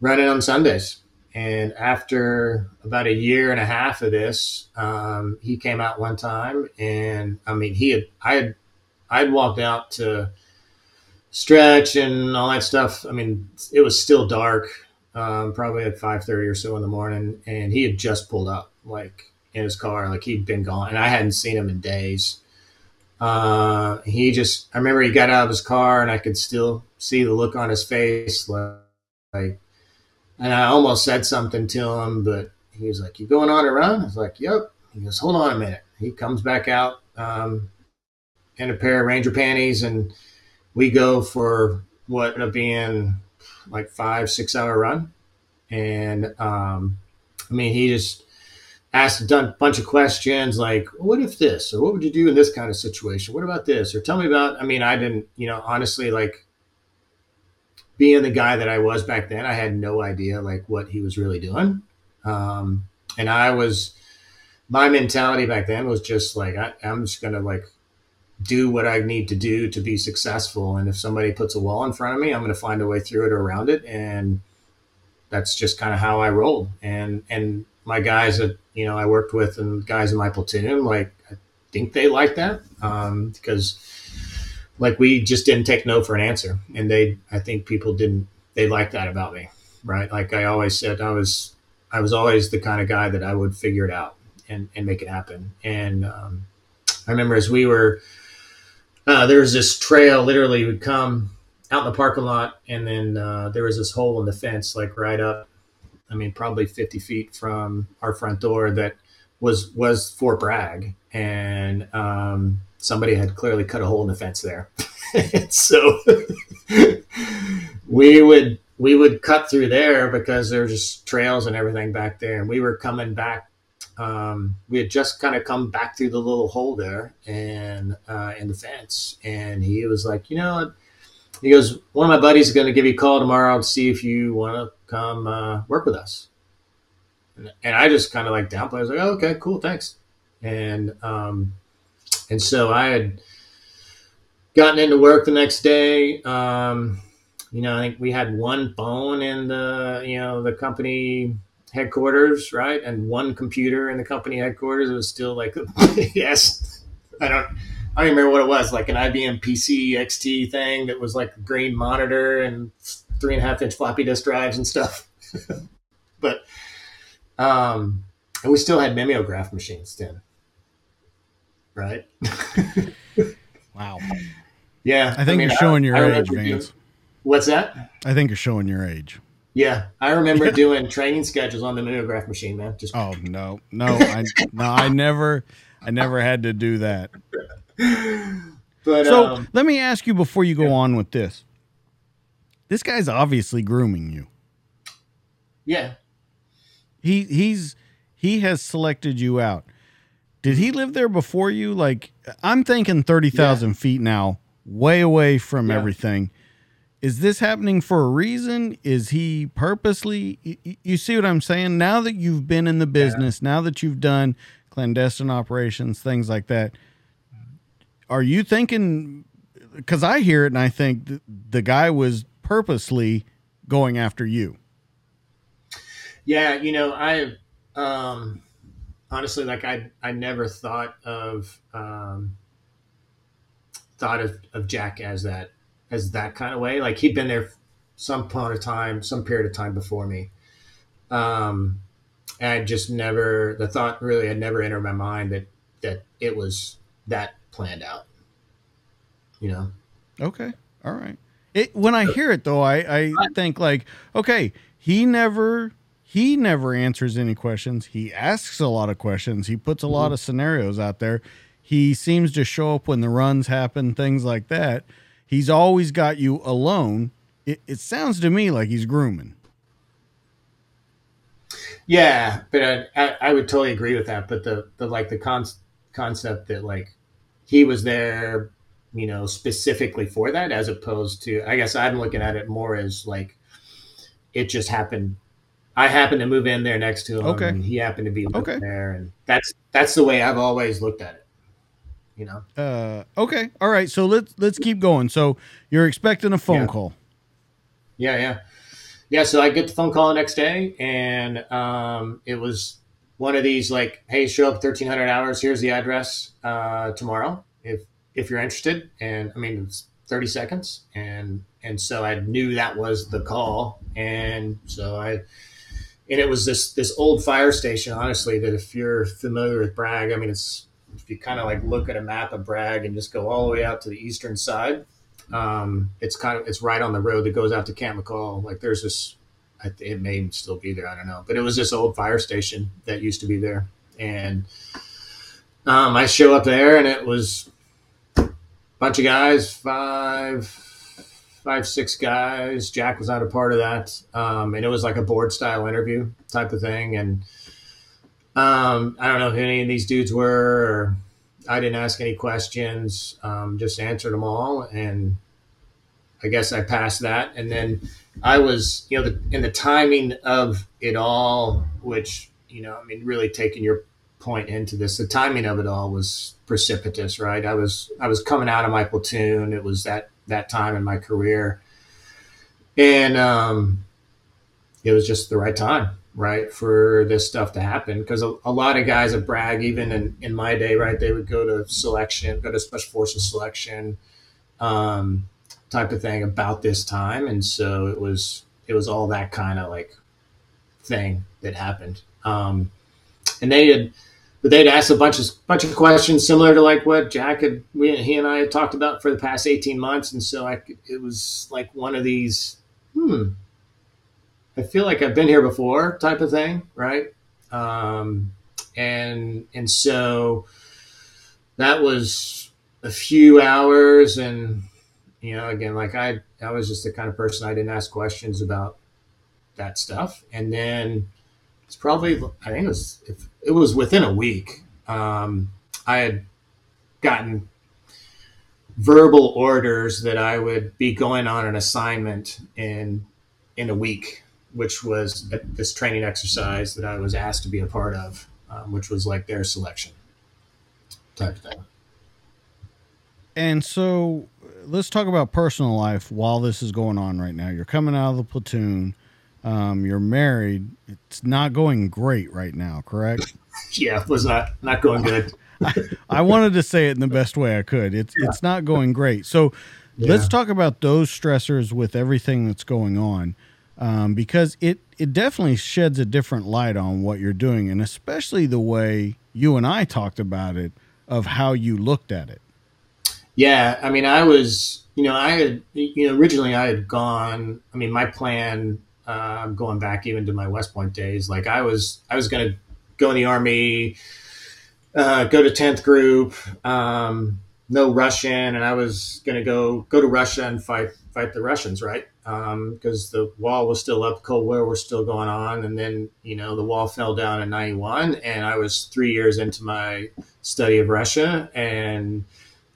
B: running on Sundays. And after about a year and a half of this, um, he came out one time, and I mean, he had I had I'd walked out to stretch and all that stuff. I mean, it was still dark, um, probably at five thirty or so in the morning, and he had just pulled up, like in his car, like he'd been gone, and I hadn't seen him in days. Uh, he just, I remember he got out of his car, and I could still see the look on his face, like, and I almost said something to him, but he was like, "You going on a run?" I was like, "Yep." He goes, "Hold on a minute." He comes back out um, in a pair of Ranger panties and we go for what ended up being like five, six hour run. And um, I mean, he just asked a bunch of questions like, what if this, or what would you do in this kind of situation? What about this? Or tell me about, I mean, I didn't, you know, honestly, like being the guy that I was back then, I had no idea like what he was really doing. Um, and I was, my mentality back then was just like, I, I'm just going to like do what I need to do to be successful. And if somebody puts a wall in front of me, I'm going to find a way through it or around it. And that's just kind of how I rolled. And, and my guys that, you know, I worked with and guys in my platoon, like, I think they like that. Um, because like we just didn't take no for an answer. And they, I think people didn't, they liked that about me. Right. Like I always said, I was, I was always the kind of guy that I would figure it out and, and make it happen. And, um, I remember as we were, uh, there was this trail literally would come out in the parking lot, and then uh, there was this hole in the fence, like right up. I mean, probably 50 feet from our front door that was was Fort Bragg, and um, somebody had clearly cut a hole in the fence there. so we would we would cut through there because there's just trails and everything back there, and we were coming back um, we had just kind of come back through the little hole there and uh, in the fence, and he was like, you know, he goes, one of my buddies is going to give you a call tomorrow to see if you want to come uh, work with us. And, and I just kind of like downplayed. I was like, oh, okay, cool, thanks. And um, and so I had gotten into work the next day. Um, you know, I think we had one phone in the you know the company headquarters, right? And one computer in the company headquarters. It was still like, yes, I don't, I don't remember what it was, like an IBM PC XT thing that was like a green monitor and three and a half inch floppy disk drives and stuff. but, um, and we still had mimeograph machines then, right?
A: wow.
B: Yeah.
A: I think I mean, you're showing your I age, Vance.
B: What's that?
A: I think you're showing your age.
B: Yeah, I remember doing training schedules on the mimeograph machine, man. Just
A: oh no, no, I no, I never, I never had to do that. But so um, let me ask you before you go yeah. on with this. This guy's obviously grooming you.
B: Yeah.
A: He he's he has selected you out. Did he live there before you? Like I'm thinking thirty thousand yeah. feet now, way away from yeah. everything is this happening for a reason? Is he purposely? You, you see what I'm saying? Now that you've been in the business, yeah. now that you've done clandestine operations, things like that, are you thinking because I hear it and I think the guy was purposely going after you.
B: Yeah, you know, I um, honestly like I I never thought of um, thought of, of Jack as that as that kind of way. Like he'd been there some point of time, some period of time before me. Um, and I just never the thought really had never entered my mind that that it was that planned out. You know.
A: Okay. All right. It, when I hear it though, I, I think like, okay, he never he never answers any questions. He asks a lot of questions. He puts a lot mm-hmm. of scenarios out there. He seems to show up when the runs happen, things like that. He's always got you alone. It, it sounds to me like he's grooming.
B: Yeah, but I, I, I, would totally agree with that. But the, the like the con- concept that like he was there you know, specifically for that, as opposed to, I guess I'm looking at it more as like it just happened. I happened to move in there next to him. Okay. he happened to be okay. there, and that's that's the way I've always looked at it. You know.
A: Uh. Okay. All right. So let's let's keep going. So you're expecting a phone
B: yeah.
A: call.
B: Yeah. Yeah. Yeah. So I get the phone call the next day, and um, it was one of these like, "Hey, show up 1300 hours. Here's the address uh, tomorrow. If if you're interested. And I mean, it's 30 seconds. And, and so I knew that was the call. And so I, and it was this, this old fire station, honestly, that if you're familiar with Bragg, I mean, it's, if you kind of like look at a map of Bragg and just go all the way out to the eastern side, um, it's kind of, it's right on the road that goes out to Camp McCall. Like there's this, it may still be there. I don't know, but it was this old fire station that used to be there. And, um, I show up there and it was a bunch of guys, five, five, six guys. Jack was not a part of that, um, and it was like a board style interview type of thing. And um, I don't know who any of these dudes were. I didn't ask any questions. Um, just answered them all, and I guess I passed that. And then I was, you know, the, in the timing of it all, which you know, I mean, really taking your point into this. The timing of it all was precipitous, right? I was I was coming out of my platoon. It was that that time in my career, and um, it was just the right time, right, for this stuff to happen. Because a, a, lot of guys at Bragg even in, in my day, right, they would go to selection, go to special forces selection, um, type of thing about this time, and so it was it was all that kind of like thing that happened. Um, and they had but they'd asked a bunch of bunch of questions similar to like what Jack had we, he and I had talked about for the past eighteen months, and so I it was like one of these hmm. I feel like I've been here before type of thing, right? Um, and and so that was a few hours, and you know, again, like I I was just the kind of person I didn't ask questions about that stuff, and then it's probably I think it was it was within a week. Um, I had gotten verbal orders that I would be going on an assignment in in a week, which was this training exercise that I was asked to be a part of, um, which was like their selection type thing.
A: And so let's talk about personal life while this is going on right now. You're coming out of the platoon um, you're married. It's not going great right now, correct?
B: yeah, it was not not going good.
A: I, I, wanted to say it in the best way I could. It's yeah. it's not going great. So yeah. let's talk about those stressors with everything that's going on, um, because it it definitely sheds a different light on what you're doing, and especially the way you and I talked about it of how you looked at it.
B: Yeah, I mean, I was, you know, I had, you know, originally I had gone. I mean, my plan uh, going back even to my West Point days. Like I was, I was going to go in the army, uh, go to tenth group, um, no Russian, and I was going to go go to Russia and fight fight the Russians, right? Because um, the wall was still up, Cold War was still going on, and then you know the wall fell down in '91, and I was three years into my study of Russia and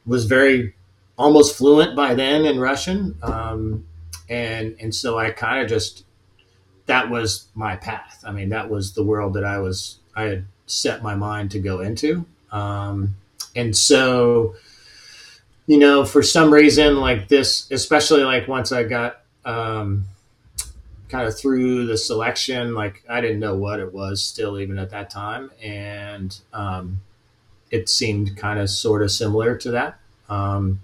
B: was very almost fluent by then in Russian. Um, and and so I kind of just that was my path. I mean, that was the world that I was I had set my mind to go into. Um, and so, you know, for some reason, like this, especially like once I got um, kind of through the selection, like I didn't know what it was still, even at that time. And um, it seemed kind of sort of similar to that. Um,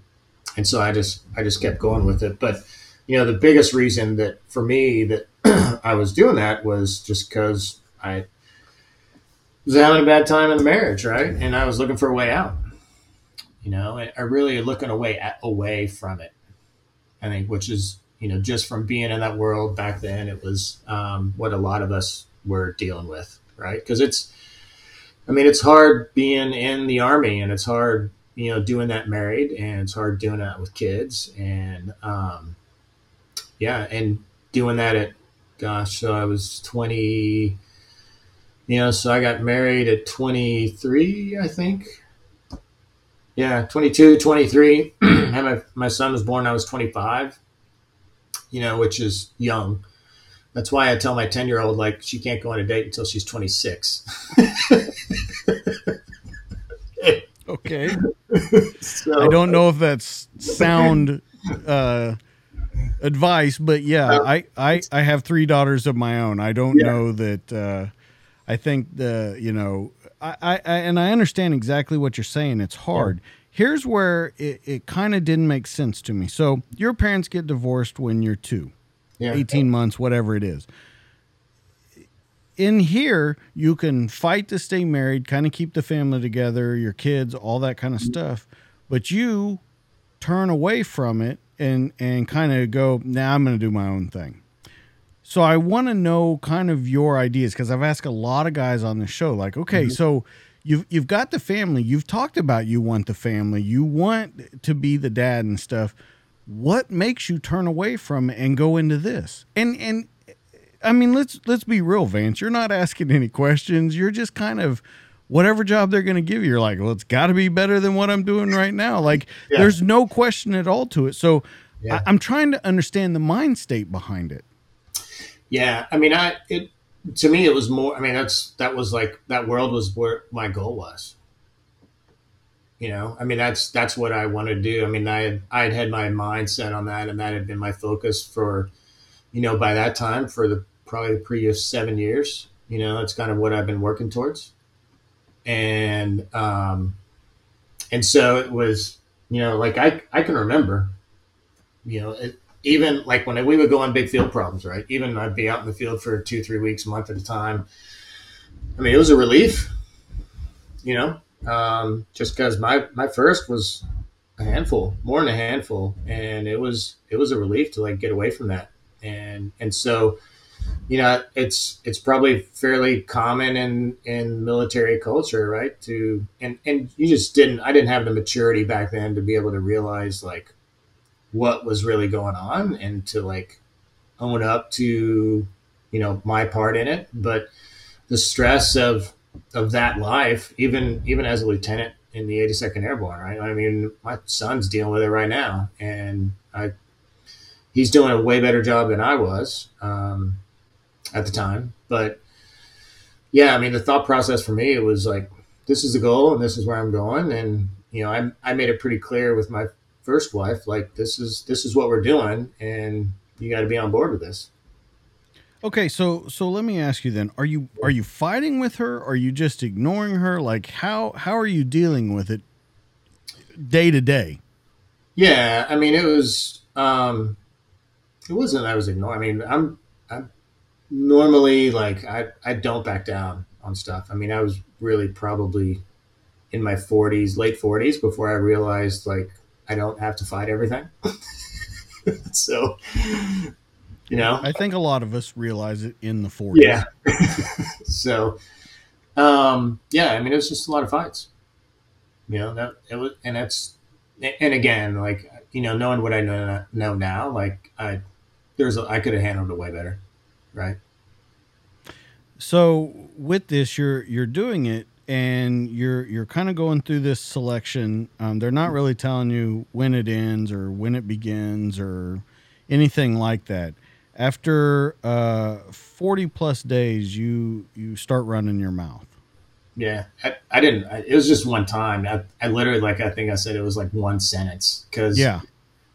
B: and so I just, I just kept going with it. But, you know, the biggest reason that for me that I was doing that was just because I was having a bad time in the marriage, right? And I was looking for a way out. You know, are really looking away at, away from it. I think, which is you know, just from being in that world back then, it was um, what a lot of us were dealing with, right? Because it's, I mean, it's hard being in the army, and it's hard, you know, doing that married, and it's hard doing that with kids, and um, yeah, and doing that at, gosh, so I was twenty you know, so I got married at 23, I think. Yeah, 22, 23. and my, my son was born, I was 25, you know, which is young. That's why I tell my 10 year old, like, she can't go on a date until she's 26.
A: okay. So, I don't know if that's sound uh, advice, but yeah, uh, I, I, I have three daughters of my own. I don't yeah. know that. Uh, I think the you know I, I, and I understand exactly what you're saying. It's hard. Yeah. Here's where it, it kind of didn't make sense to me. So your parents get divorced when you're two, yeah. 18 months, whatever it is. In here, you can fight to stay married, kind of keep the family together, your kids, all that kind of stuff. But you turn away from it and and kind of go, now nah, I'm going to do my own thing. So I want to know kind of your ideas because I've asked a lot of guys on the show, like, okay, mm-hmm. so you've you've got the family, you've talked about you want the family, you want to be the dad and stuff. What makes you turn away from and go into this? And and I mean, let's let's be real, Vance. You're not asking any questions. You're just kind of whatever job they're going to give you. You're like, well, it's got to be better than what I'm doing right now. Like, yeah. there's no question at all to it. So yeah. I, I'm trying to understand the mind state behind it.
B: Yeah, I mean, I it to me it was more. I mean, that's that was like that world was where my goal was. You know, I mean, that's that's what I want to do. I mean, I had I had had my mindset on that, and that had been my focus for, you know, by that time for the probably the previous seven years. You know, that's kind of what I've been working towards, and um, and so it was, you know, like I I can remember, you know, it, even like when we would go on big field problems, right? Even I'd be out in the field for two, three weeks, a month at a time. I mean, it was a relief, you know, um, just because my my first was a handful, more than a handful, and it was it was a relief to like get away from that, and and so, you know, it's it's probably fairly common in in military culture, right? To and and you just didn't, I didn't have the maturity back then to be able to realize like what was really going on and to like own up to you know my part in it. But the stress of of that life even even as a lieutenant in the 82nd airborne right? I mean my son's dealing with it right now and i he's doing a way better job than i was um, at the time. But yeah i mean the thought process for me it was like this is the goal and this is where i'm going. And you know i, I made it pretty clear with my first wife, like this is this is what we're doing, and you got to be on board with this.
A: Okay, so so let me ask you then: Are you are you fighting with her? Or are you just ignoring her? Like how how are you dealing with it day to day?
B: Yeah, I mean it was um, it wasn't I was ignoring. I mean I'm I'm normally like I I don't back down on stuff. I mean I was really probably in my 40s, late 40s before I realized like I don't have to fight everything. so, you know,
A: I think a lot of us realize it in the 40s.
B: Yeah. so, um, yeah, I mean, it was just a lot of fights. You know, that it was, and that's, and again, like, you know, knowing what I know, know now, like, I, there's, a, I could have handled it way better. Right.
A: So with this, you're, you're doing it and you're you're kind of going through this selection. Um, they're not really telling you when it ends or when it begins or anything like that. After uh, forty plus days, you you start running your mouth.
B: Yeah, I, I didn't. I, it was just one time. I, I literally, like I think I said, it was like one sentence because
A: Yeah.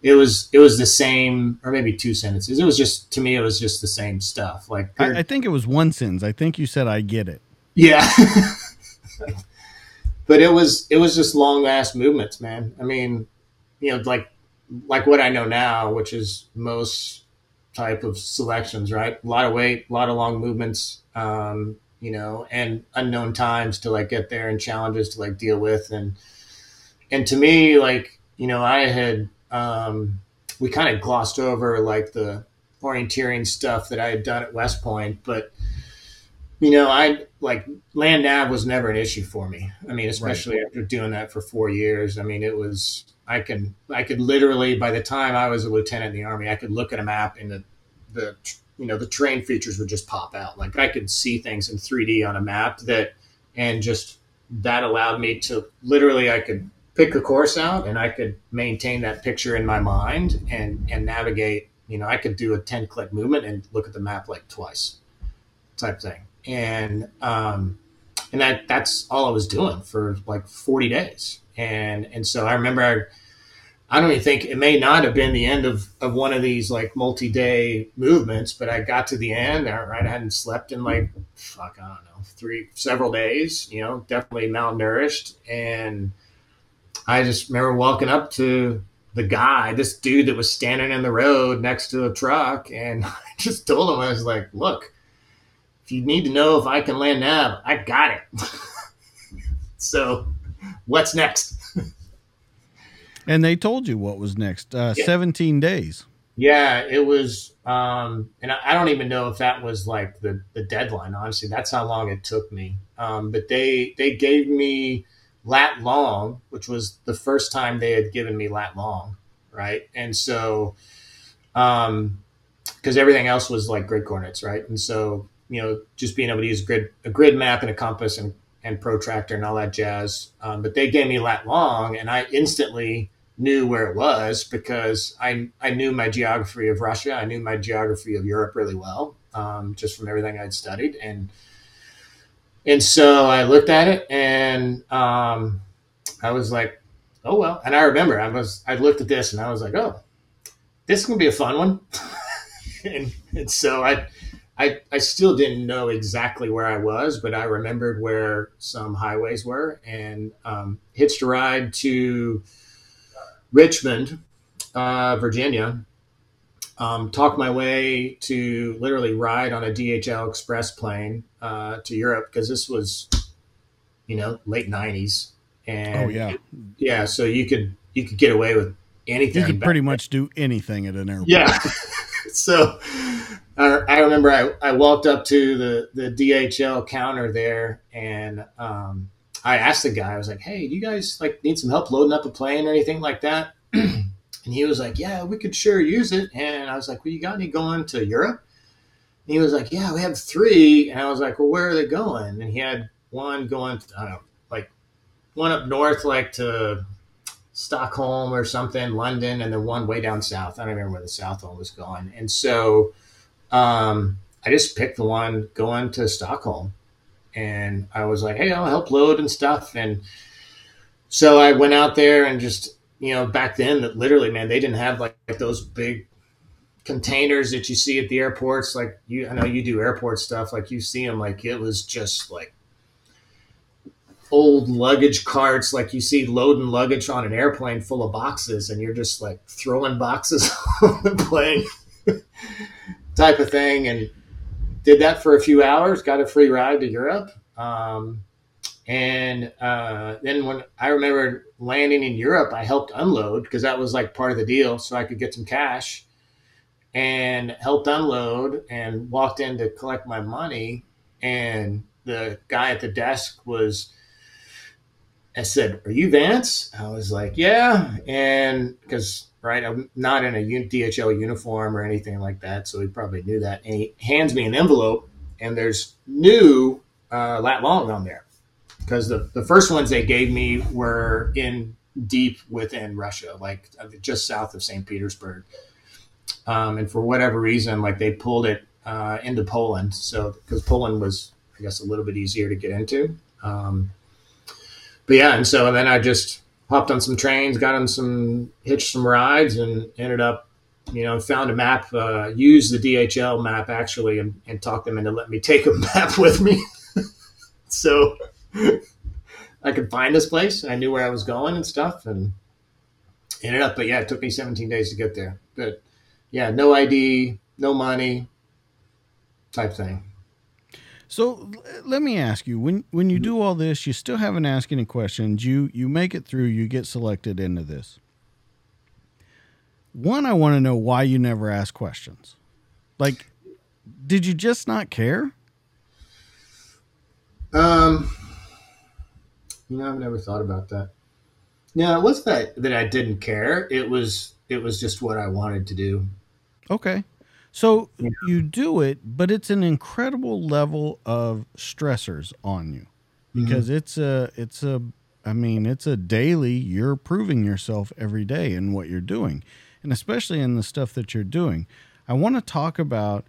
B: it was it was the same, or maybe two sentences. It was just to me, it was just the same stuff. Like,
A: I, I think it was one sentence. I think you said I get it.
B: yeah, but it was it was just long ass movements, man. I mean, you know, like like what I know now, which is most type of selections, right? A lot of weight, a lot of long movements, um, you know, and unknown times to like get there and challenges to like deal with. And, and to me, like, you know, I had, um, we kind of glossed over like the orienteering stuff that I had done at West Point, but, you know, I like land nav was never an issue for me. I mean, especially right. after doing that for four years. I mean, it was, I can I could literally by the time I was a lieutenant in the army, I could look at a map and the the you know the terrain features would just pop out. Like I could see things in 3D on a map that and just that allowed me to literally I could pick a course out and I could maintain that picture in my mind and and navigate. You know, I could do a 10 click movement and look at the map like twice, type thing. And um, and that that's all I was doing for like 40 days and and so I remember I, I don't even think it may not have been the end of, of one of these like multi-day movements, but I got to the end. Right, I hadn't slept in like fuck, I don't know, three several days. You know, definitely malnourished, and I just remember walking up to the guy, this dude that was standing in the road next to a truck, and I just told him I was like, "Look, if you need to know if I can land nav, I got it." so what's next?
A: and they told you what was next. Uh, yeah. 17 days.
B: Yeah, it was. Um, and I, I, don't even know if that was like the, the deadline. Honestly, that's how long it took me. Um, but they they gave me lat long, which was the first time they had given me lat long, right? And so, um, because everything else was like grid coordinates, right? And so you know, just being able to use grid a grid map and a compass and and protractor and all that jazz. Um, but they gave me lat long, and I instantly knew where it was because I I knew my geography of Russia. I knew my geography of Europe really well, um, just from everything I'd studied, and and so I looked at it and um, I was like, oh well. And I remember I was I looked at this and I was like, oh, this is gonna be a fun one. and, and so I I, I still didn't know exactly where I was, but I remembered where some highways were and um, hitched a ride to Richmond, uh, Virginia. Um, talked my way to literally ride on a DHL express plane uh, to Europe because this was, you know, late '90s. And
A: oh yeah,
B: yeah. So you could you could get away with anything.
A: You could pretty much do anything at an airport.
B: Yeah. so I remember I, I walked up to the, the DHL counter there and um, I asked the guy, I was like, hey, do you guys like need some help loading up a plane or anything like that? and he was like, yeah, we could sure use it. And I was like, well, you got any going to Europe? And he was like, yeah, we have three. And I was like, well, where are they going? And he had one going, to, I don't know, like one up north, like to Stockholm or something, London, and then one way down south. I don't remember where the south one was going. And so um, I just picked the one going to Stockholm. And I was like, hey, I'll help load and stuff. And so I went out there and just, you know, back then, that literally, man, they didn't have like, like those big containers that you see at the airports. Like you, I know you do airport stuff. Like you see them, like it was just like old luggage carts like you see loading luggage on an airplane full of boxes and you're just like throwing boxes on the plane type of thing and did that for a few hours got a free ride to europe. Um, and uh, then when i remember landing in europe i helped unload because that was like part of the deal so i could get some cash and helped unload and walked in to collect my money. And the guy at the desk was I said, "Are you Vance?" I was like, "Yeah," and because right, I'm not in a DHL uniform or anything like that, so he probably knew that. And he hands me an envelope, and there's new uh, lat long on there because the the first ones they gave me were in deep within Russia, like uh, just south of St. Petersburg. Um, and for whatever reason, like they pulled it uh, into Poland, so because Poland was, I guess, a little bit easier to get into. Um, but yeah, and so and then I just hopped on some trains, got on some hitched some rides, and ended up, you know, found a map, uh, used the DHL map actually, and, and talked them into letting me take a map with me, so I could find this place. I knew where I was going and stuff, and ended up. But yeah, it took me 17 days to get there. But yeah, no ID, no money, type thing.
A: So let me ask you when when you do all this, you still haven't asked any questions. You you make it through. You get selected into this. One, I want to know why you never ask questions. Like, did you just not care?
B: Um, you know, I've never thought about that. No, it was that that I didn't care. It was it was just what I wanted to do.
A: Okay. So yeah. you do it, but it's an incredible level of stressors on you because mm-hmm. it's a it's a I mean, it's a daily you're proving yourself every day in what you're doing. And especially in the stuff that you're doing. I want to talk about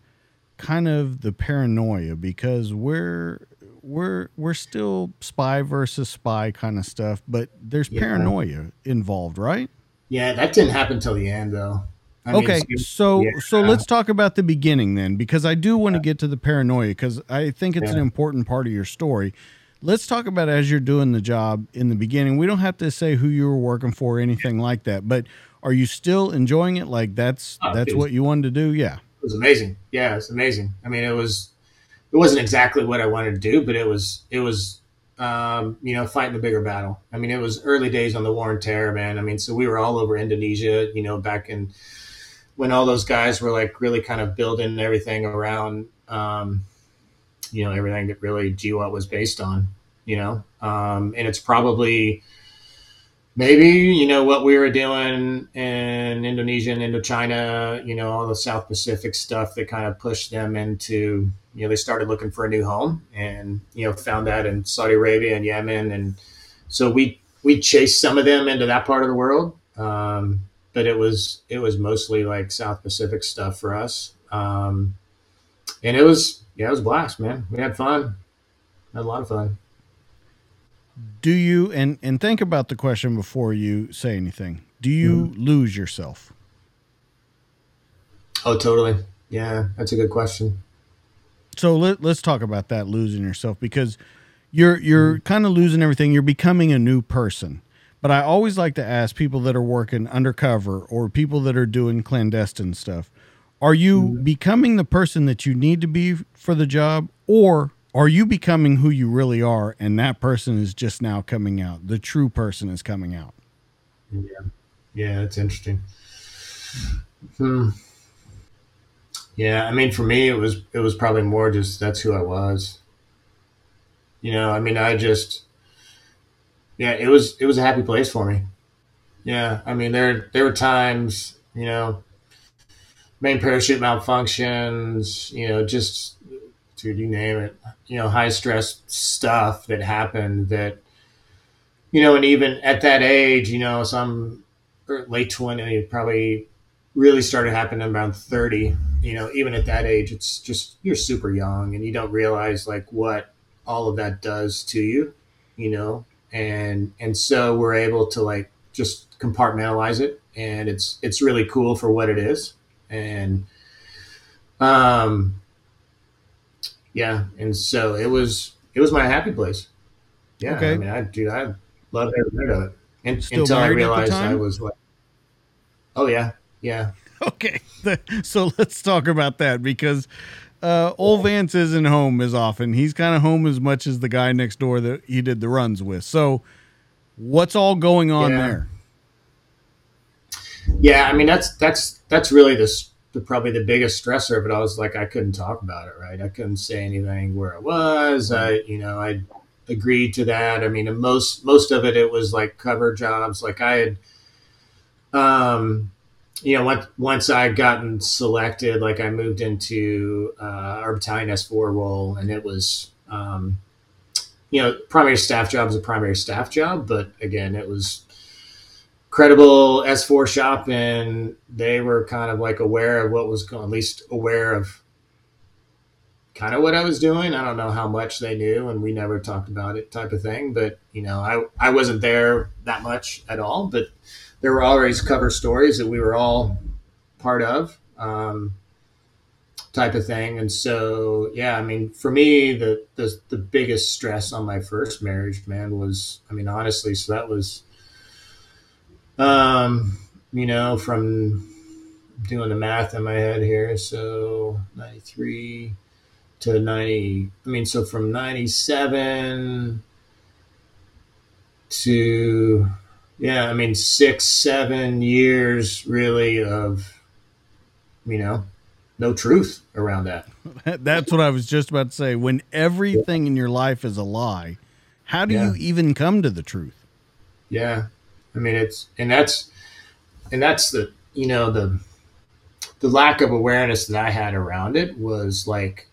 A: kind of the paranoia because we're we're we're still spy versus spy kind of stuff, but there's yeah. paranoia involved, right?
B: Yeah, that didn't happen till the end though.
A: I okay, mean, so yeah. so let's talk about the beginning then, because I do want to get to the paranoia because I think it's yeah. an important part of your story. Let's talk about as you're doing the job in the beginning. We don't have to say who you were working for or anything like that, but are you still enjoying it? Like that's uh, that's was, what you wanted to do? Yeah,
B: it was amazing. Yeah, it's amazing. I mean, it was it wasn't exactly what I wanted to do, but it was it was um, you know, fighting a bigger battle. I mean, it was early days on the war on terror, man. I mean, so we were all over Indonesia, you know, back in when all those guys were like really kind of building everything around, um, you know, everything that really GWOT was based on, you know, um, and it's probably maybe you know what we were doing in Indonesia and Indochina, you know, all the South Pacific stuff that kind of pushed them into, you know, they started looking for a new home, and you know, found that in Saudi Arabia and Yemen, and so we we chased some of them into that part of the world. Um, but it was it was mostly like South Pacific stuff for us. Um, and it was yeah, it was a blast, man. We had fun, had a lot of fun.
A: Do you and and think about the question before you say anything? Do you mm-hmm. lose yourself?
B: Oh, totally. Yeah, that's a good question.
A: So let, let's talk about that losing yourself because you're you're mm-hmm. kind of losing everything. You're becoming a new person. But I always like to ask people that are working undercover or people that are doing clandestine stuff are you mm-hmm. becoming the person that you need to be for the job or are you becoming who you really are and that person is just now coming out? The true person is coming out.
B: Yeah. Yeah that's interesting. Hmm. yeah i mean for me it was it was probably more just that's who i was. You know i mean i just yeah, it was it was a happy place for me. Yeah, I mean there there were times you know main parachute malfunctions, you know, just dude, you name it, you know, high stress stuff that happened that you know, and even at that age, you know, some er, late twenty, probably really started happening around 30 you know even at that age it's just you're super young and you don't realize like what all of that does to you you know and and so we're able to like just compartmentalize it and it's it's really cool for what it is. And um yeah and so it was it was my happy place. Yeah okay. i mean i do i love every minute of it. And, until i realized i was like oh yeah yeah.
A: Okay so let's talk about that because uh, old Vance isn't home as often. He's kind of home as much as the guy next door that he did the runs with. So, what's all going on yeah. there?
B: Yeah, I mean that's that's that's really the, the probably the biggest stressor of it. I was like I couldn't talk about it, right? I couldn't say anything where it was. I you know I agreed to that. I mean, most most of it it was like cover jobs. Like I had um you know, once once I gotten selected, like I moved into uh, our battalion S4 role, and it was, um, you know, primary staff job is a primary staff job, but again, it was credible S4 shop, and they were kind of like aware of what was going, at least aware of kind of what I was doing. I don't know how much they knew, and we never talked about it, type of thing. But you know, I I wasn't there that much at all, but there were always cover stories that we were all part of. Um, type of thing. And so, yeah, I mean, for me, the, the, the biggest stress on my first marriage, man, was, I mean, honestly, so that was, um, you know, from doing the math in my head here. So 93 to 90, I mean, so from 97 to, yeah, I mean, six, seven years really of, you know, no truth around that.
A: That's what I was just about to say. When everything in your life is a lie, how do yeah. you even come to the truth?
B: Yeah. I mean it's and that's and that's the you know the the lack of awareness that I had around it was like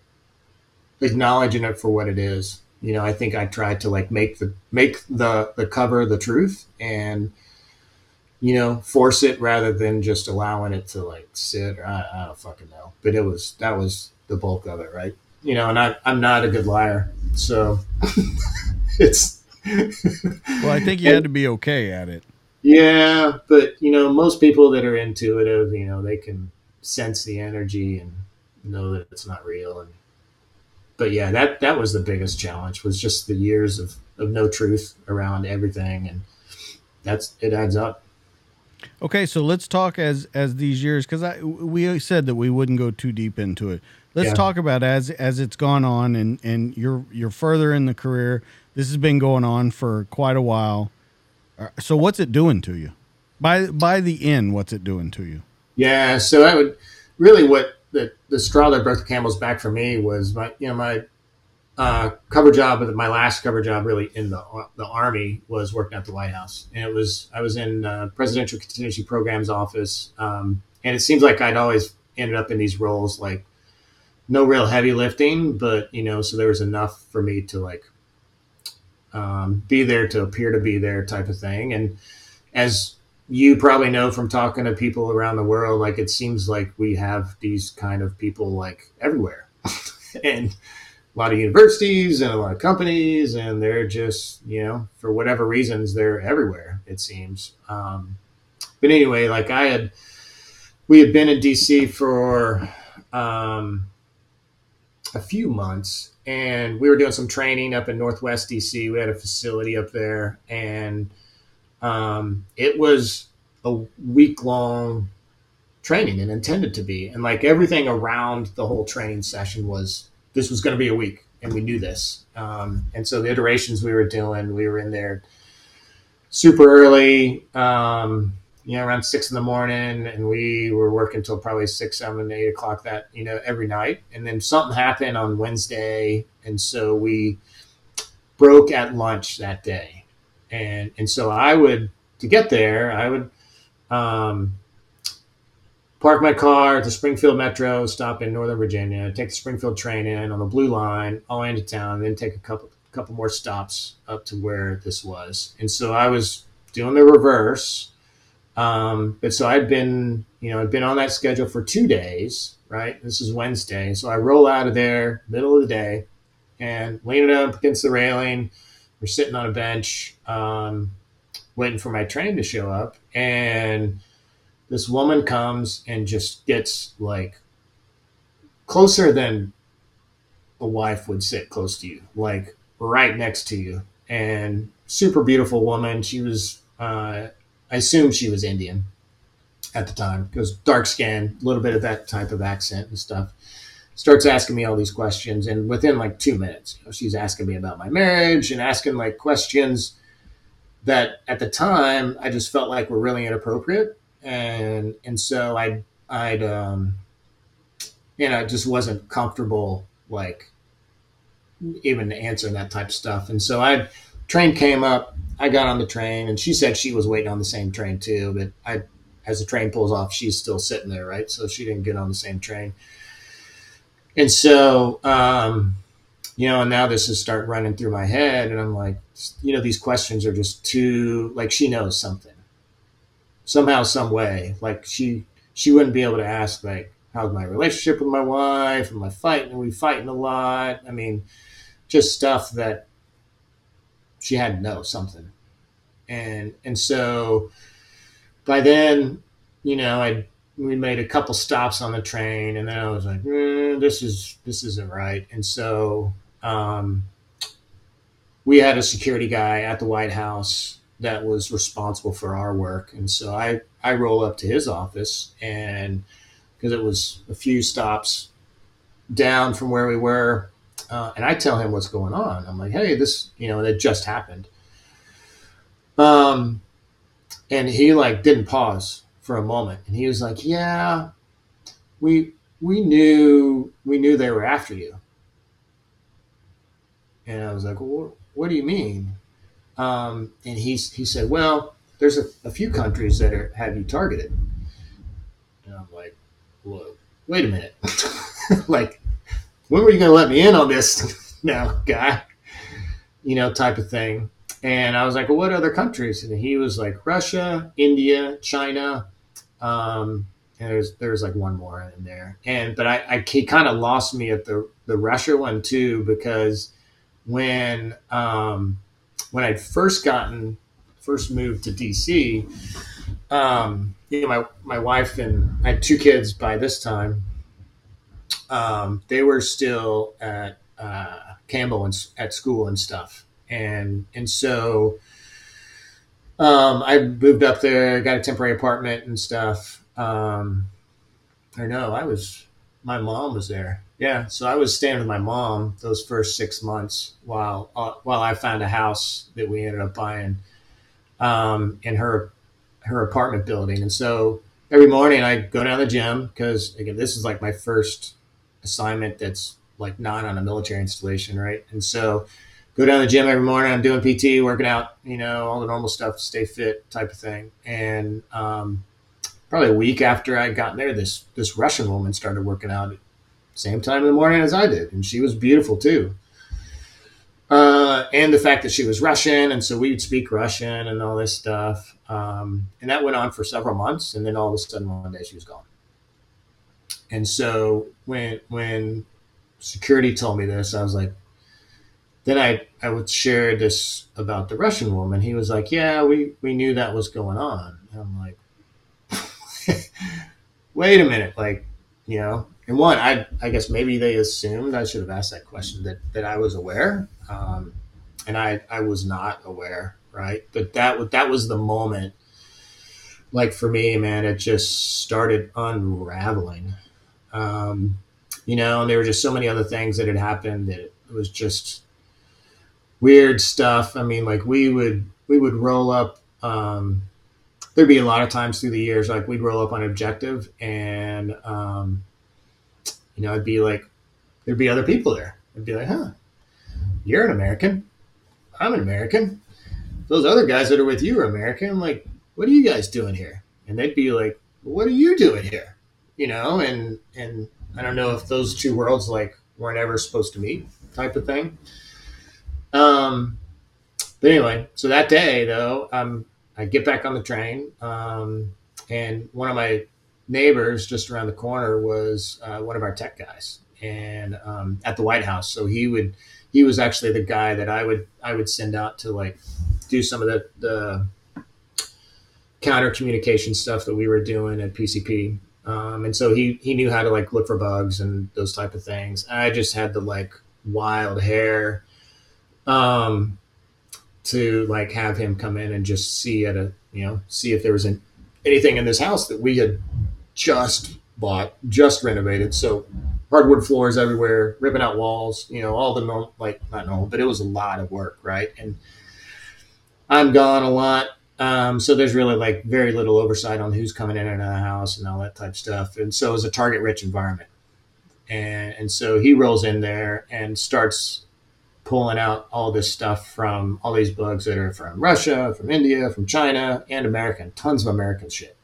B: acknowledging it for what it is. You know, I think I tried to like make the make the the cover the truth and you know, force it rather than just allowing it to like sit or I, I, don't fucking know. But it was that was the bulk of it, right? You know, and I I'm not a good liar, so it's.
A: well, I think you had to be okay at it.
B: Yeah, but you know, most people that are intuitive, you know, they can sense the energy and know that it's not real. And but yeah, that that was the biggest challenge was just the years of of no truth around everything, and that's it adds up.
A: Okay, so let's talk as as these years because I we said that we wouldn't go too deep into it. Let's yeah. talk about as as it's gone on and and you're you're further in the career. This has been going on for quite a while. Uh, so what's it doing to you? By by the end, what's it doing to you?
B: Yeah, so I would really what the the straw that broke the camel's back for me was my you know my uh, cover job, my last cover job really in the the army was working at the White House, and it was I was in uh, presidential contingency programs office, um, and it seems like I'd always ended up in these roles like no real heavy lifting, but you know, so there was enough for me to like um, be there to appear to be there type of thing, and as you probably know from talking to people around the world, like it seems like we have these kind of people like everywhere, and a lot of universities and a lot of companies, and they're just, you know, for whatever reasons, they're everywhere, it seems. Um, but anyway, like I had, we had been in DC for um, a few months, and we were doing some training up in Northwest DC. We had a facility up there, and um, it was a week long training and intended to be. And like everything around the whole training session was this was going to be a week, and we knew this. Um, and so the iterations we were doing, we were in there super early, um, you know, around six in the morning, and we were working till probably six, seven, eight o'clock that you know every night. And then something happened on Wednesday, and so we broke at lunch that day, and and so I would to get there, I would. Um, park my car at the Springfield Metro, stop in Northern Virginia, take the Springfield train in on the Blue Line all into town, then take a couple couple more stops up to where this was. And so I was doing the reverse. Um, but so I'd been, you know, I'd been on that schedule for two days, right? This is Wednesday. So I roll out of there middle of the day and leaning up against the railing. We're sitting on a bench, um, waiting for my train to show up. And this woman comes and just gets like closer than a wife would sit close to you, like right next to you. And super beautiful woman. She was, uh, I assume she was Indian at the time because dark skin, a little bit of that type of accent and stuff. Starts asking me all these questions, and within like two minutes, you know, she's asking me about my marriage and asking like questions that at the time I just felt like were really inappropriate and and so I I'd um, you know just wasn't comfortable like even answering that type of stuff, and so I train came up. I got on the train, and she said she was waiting on the same train too. But I, as the train pulls off, she's still sitting there, right? So she didn't get on the same train. And so, um, you know, and now this is start running through my head, and I'm like, you know, these questions are just too like she knows something, somehow, some way. Like she she wouldn't be able to ask like how's my relationship with my wife? Am I fighting? Are we fighting a lot? I mean, just stuff that she had to know something. And and so by then, you know, I we made a couple stops on the train, and then I was like, mm, this is this isn't right. And so um, we had a security guy at the White House that was responsible for our work, and so I I roll up to his office and because it was a few stops down from where we were. Uh, and I tell him what's going on. I'm like, hey, this, you know, that just happened. Um, and he like didn't pause for a moment, and he was like, yeah, we we knew we knew they were after you. And I was like, well, what do you mean? Um, and he he said, well, there's a, a few countries that are have you targeted. And I'm like, whoa, wait a minute. like, when were you going to let me in on this now, guy? You know, type of thing. And I was like, well, what other countries? And he was like, Russia, India, China. Um, and there's there's like one more in there. And but I, I he kind of lost me at the the Russia one too because when um, when I'd first gotten first moved to DC, um, you know, my my wife and I had two kids by this time. Um, they were still at uh, Campbell and at school and stuff, and and so um, I moved up there, got a temporary apartment and stuff. Um, I know I was my mom was there. Yeah, so I was staying with my mom those first six months while uh, while I found a house that we ended up buying um, in her her apartment building. And so every morning I go down to the gym because again, this is like my first assignment that's like not on a military installation, right? And so go down to the gym every morning. I'm doing PT, working out, you know, all the normal stuff stay fit, type of thing. And um, probably a week after I got there, this this Russian woman started working out same time in the morning as I did, and she was beautiful too. Uh, and the fact that she was Russian, and so we would speak Russian and all this stuff. Um, and that went on for several months, and then all of a sudden one day she was gone. And so when when security told me this, I was like, then I I would share this about the Russian woman. He was like, yeah, we we knew that was going on. And I'm like, wait a minute, like you know. And one, I I guess maybe they assumed I should have asked that question that that I was aware, um, and I I was not aware right? But that that was the moment. Like for me, man, it just started unraveling. Um, you know, and there were just so many other things that had happened that it was just weird stuff. I mean, like we would we would roll up. Um, there'd be a lot of times through the years, like we'd roll up on objective, and um, you know, it'd be like there'd be other people there. It'd be like, huh, you're an American. I'm an American those other guys that are with you are American. I'm like, what are you guys doing here? And they'd be like, what are you doing here? You know, and and I don't know if those two worlds like weren't ever supposed to meet, type of thing. Um, but anyway, so that day though, um, I get back on the train, um, and one of my neighbors just around the corner was uh, one of our tech guys, and um, at the White House. So he would, he was actually the guy that I would I would send out to like do some of the, the counter communication stuff that we were doing at PCP. Um, and so he, he knew how to like look for bugs and those type of things. I just had the like wild hair um, to like have him come in and just see at a, you know, see if there was an, anything in this house that we had just bought, just renovated. So hardwood floors everywhere, ripping out walls, you know, all the like not normal, but it was a lot of work. Right. And, I'm gone a lot. Um, so there's really like very little oversight on who's coming in and out of the house and all that type stuff. And so it's a target rich environment. And, and so he rolls in there and starts pulling out all this stuff from all these bugs that are from Russia, from India, from China, and American, tons of American shit.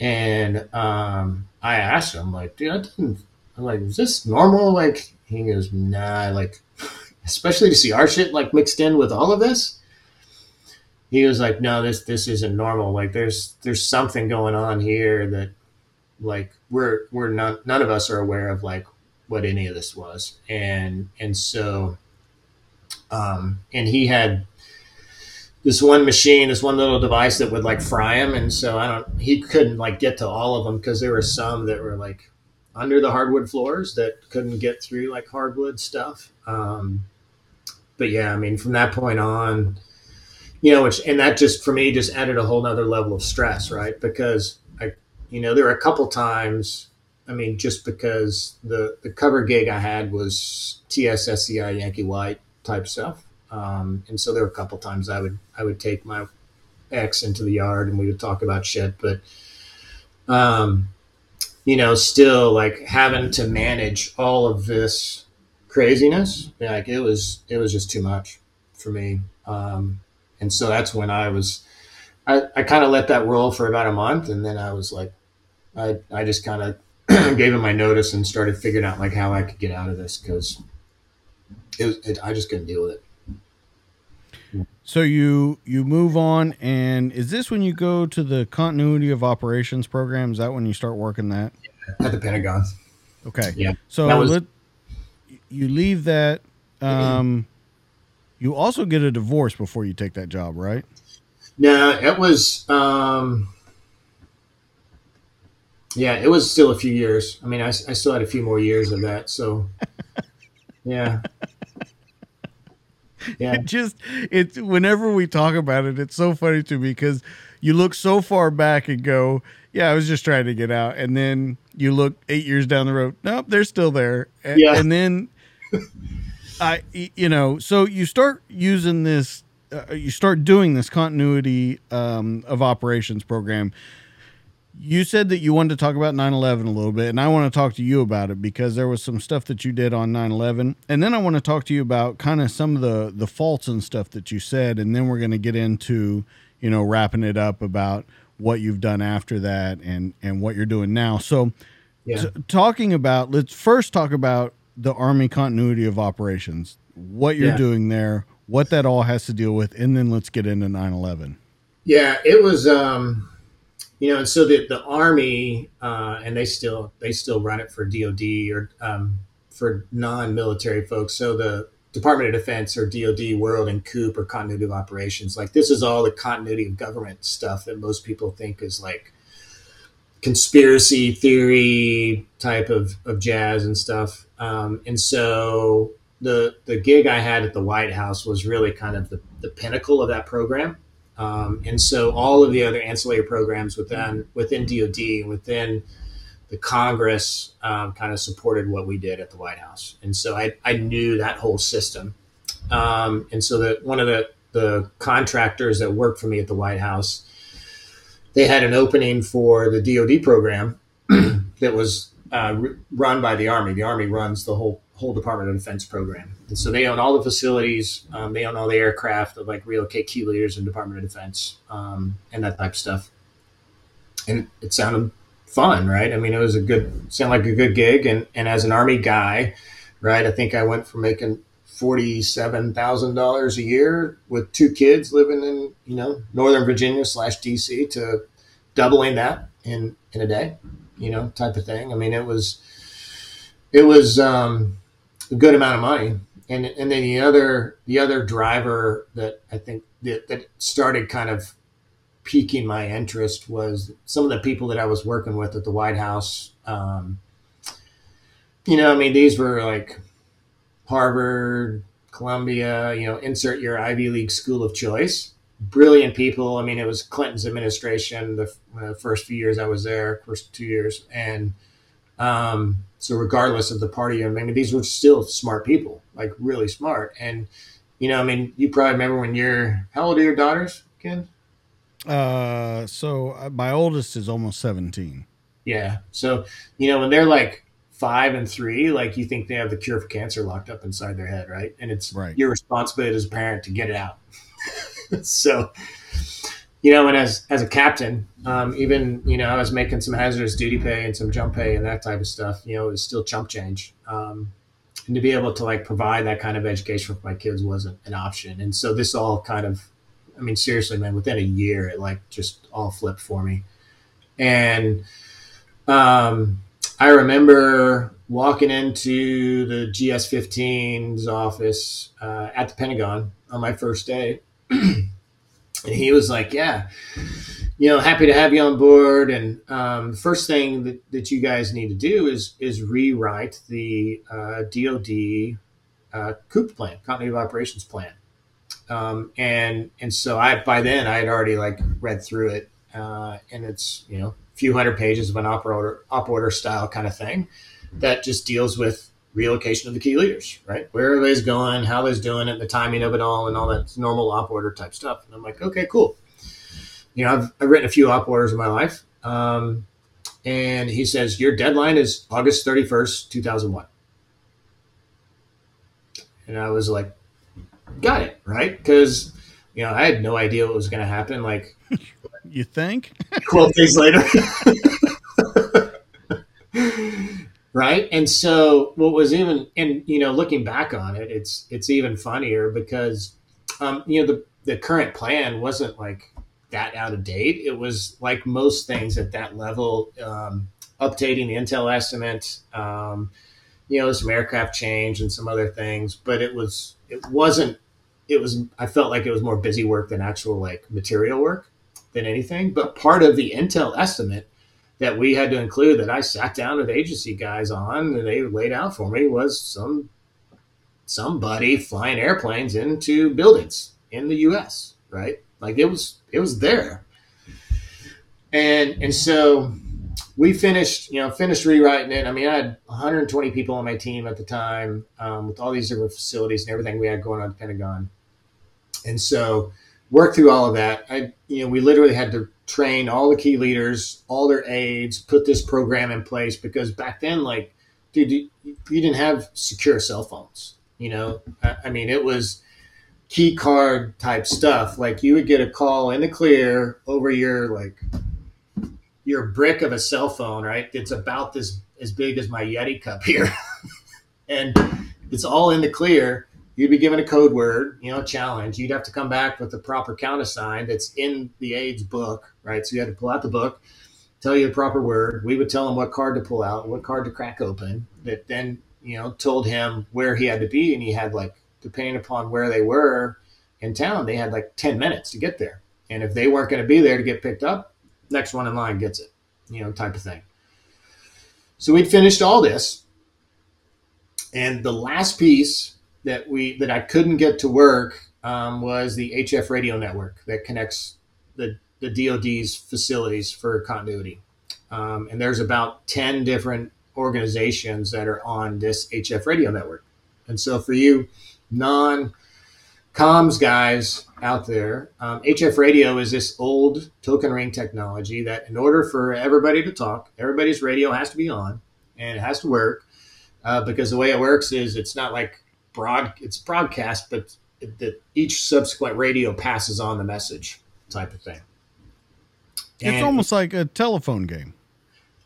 B: And um, I asked him, like, dude, I didn't, I'm like, is this normal? Like, he goes, nah, like, especially to see our shit like mixed in with all of this he was like, "No, this this isn't normal. Like there's there's something going on here that like we're we're not none of us are aware of like what any of this was, and and so, um, and he had this one machine, this one little device that would like fry him, and so I don't, he couldn't like get to all of them because there were some that were like under the hardwood floors that couldn't get through like hardwood stuff. Um, but yeah, I mean, from that point on, you know, which and that just for me just added a whole nother level of stress, right? Because I, you know, there were a couple times. I mean, just because the the cover gig I had was TSSCI Yankee White type stuff, um, and so there were a couple times I would I would take my ex into the yard and we would talk about shit, but um, you know, still like having to manage all of this craziness, like it was it was just too much for me. Um, and so that's when I was, I, I kind of let that roll for about a month. And then I was like, I, I just kind of gave him my notice and started figuring out like how I could get out of this because it was, it, I just couldn't deal with it.
A: So you you move on, and is this when you go to the continuity of operations program? Is that when you start working that
B: at the Pentagon?
A: Okay,
B: yeah.
A: So
B: was,
A: let, you leave that. Um, you also get a divorce before you take that job, right?
B: No, it was. Um, yeah, it was still a few years. I mean, I, I still had a few more years of that. So, yeah.
A: Yeah. It just it's whenever we talk about it, it's so funny to me because you look so far back and go, "Yeah, I was just trying to get out," and then you look eight years down the road, nope, they're still there, and, yeah. and then I, you know, so you start using this, uh, you start doing this continuity um, of operations program. You said that you wanted to talk about 9 11 a little bit, and I want to talk to you about it because there was some stuff that you did on 9 11. And then I want to talk to you about kind of some of the, the faults and stuff that you said. And then we're going to get into, you know, wrapping it up about what you've done after that and, and what you're doing now. So, yeah. so talking about, let's first talk about the Army continuity of operations, what you're yeah. doing there, what that all has to deal with, and then let's get into 9 11.
B: Yeah, it was, um, you know, and so the, the Army, uh, and they still they still run it for DoD or um, for non-military folks. So the Department of Defense or DoD World and COOP or continuity of operations. Like this is all the continuity of government stuff that most people think is like conspiracy theory type of, of jazz and stuff. Um, and so the the gig I had at the White House was really kind of the, the pinnacle of that program. Um, and so all of the other ancillary programs within within DoD within the Congress um, kind of supported what we did at the White House. And so I, I knew that whole system. Um, and so that one of the, the contractors that worked for me at the White House they had an opening for the DoD program that was uh, run by the Army. The Army runs the whole whole Department of Defense program, and so they own all the facilities. Um, they own all the aircraft that like relocate key leaders in Department of Defense um, and that type of stuff. And it sounded fun, right? I mean, it was a good, sounded like a good gig. And and as an Army guy, right, I think I went from making forty-seven thousand dollars a year with two kids living in you know Northern Virginia slash DC to doubling that in in a day, you know, type of thing. I mean, it was it was um, a good amount of money, and and then the other the other driver that I think that, that started kind of piquing my interest was some of the people that I was working with at the White House. Um, you know, I mean, these were like Harvard, Columbia, you know, insert your Ivy League school of choice. Brilliant people. I mean, it was Clinton's administration the uh, first few years I was there, first two years, and um, so regardless of the party, I mean, these were still smart people, like really smart. And you know, I mean, you probably remember when you're how old are your daughters, Ken?
A: Uh, so uh, my oldest is almost seventeen.
B: Yeah. So you know, when they're like five and three, like you think they have the cure for cancer locked up inside their head, right? And it's right. your responsibility as a parent to get it out. so, you know, and as as a captain, um, even you know, I was making some hazardous duty pay and some jump pay and that type of stuff. You know, it was still chump change. Um, and to be able to like provide that kind of education for my kids wasn't an option. And so this all kind of, I mean, seriously, man, within a year, it like just all flipped for me. And um, I remember walking into the GS15's office uh, at the Pentagon on my first day. and he was like, Yeah, you know, happy to have you on board. And um, first thing that, that you guys need to do is is rewrite the uh, DoD uh, COOP plan, continuity of operations plan. Um, and and so I by then I had already like read through it, uh, and it's you know a few hundred pages of an op order op order style kind of thing that just deals with relocation of the key leaders, right? Where they going, how they're doing it, the timing of it all, and all that normal op order type stuff. And I'm like, okay, cool. You know, I've, I've written a few op orders in my life. Um, and he says, your deadline is August 31st, 2001. And I was like, got it, right? Because, you know, I had no idea what was going to happen. Like,
A: you think?
B: 12 days later. right and so what was even and you know looking back on it it's it's even funnier because um you know the the current plan wasn't like that out of date it was like most things at that level um updating the intel estimate um you know some aircraft change and some other things but it was it wasn't it was i felt like it was more busy work than actual like material work than anything but part of the intel estimate that we had to include that I sat down with agency guys on and they laid out for me was some somebody flying airplanes into buildings in the US, right? Like it was it was there. And and so we finished, you know, finished rewriting it. I mean, I had 120 people on my team at the time um, with all these different facilities and everything we had going on at the Pentagon. And so worked through all of that. I, you know, we literally had to train all the key leaders, all their aides, put this program in place because back then, like, dude, you, you didn't have secure cell phones. You know, I, I, mean, it was key card type stuff. Like, you would get a call in the clear over your like your brick of a cell phone, right? It's about this as big as my Yeti cup here, and it's all in the clear you'd be given a code word, you know, challenge. You'd have to come back with the proper countersign that's in the aides book, right? So you had to pull out the book, tell you the proper word. We would tell him what card to pull out, what card to crack open. That then, you know, told him where he had to be, and he had like, depending upon where they were in town, they had like ten minutes to get there. And if they weren't going to be there to get picked up, next one in line gets it, you know, type of thing. So we'd finished all this, and the last piece that we that I couldn't get to work um, was the HF radio network that connects the the DoD's facilities for continuity. Um, and there's about ten different organizations that are on this HF radio network. And so for you non comms guys out there, um, HF radio is this old token ring technology that, in order for everybody to talk, everybody's radio has to be on and it has to work. Uh, because the way it works is it's not like broad it's broadcast, but that each subsequent radio passes on the message type of thing.
A: And it's almost like a telephone game.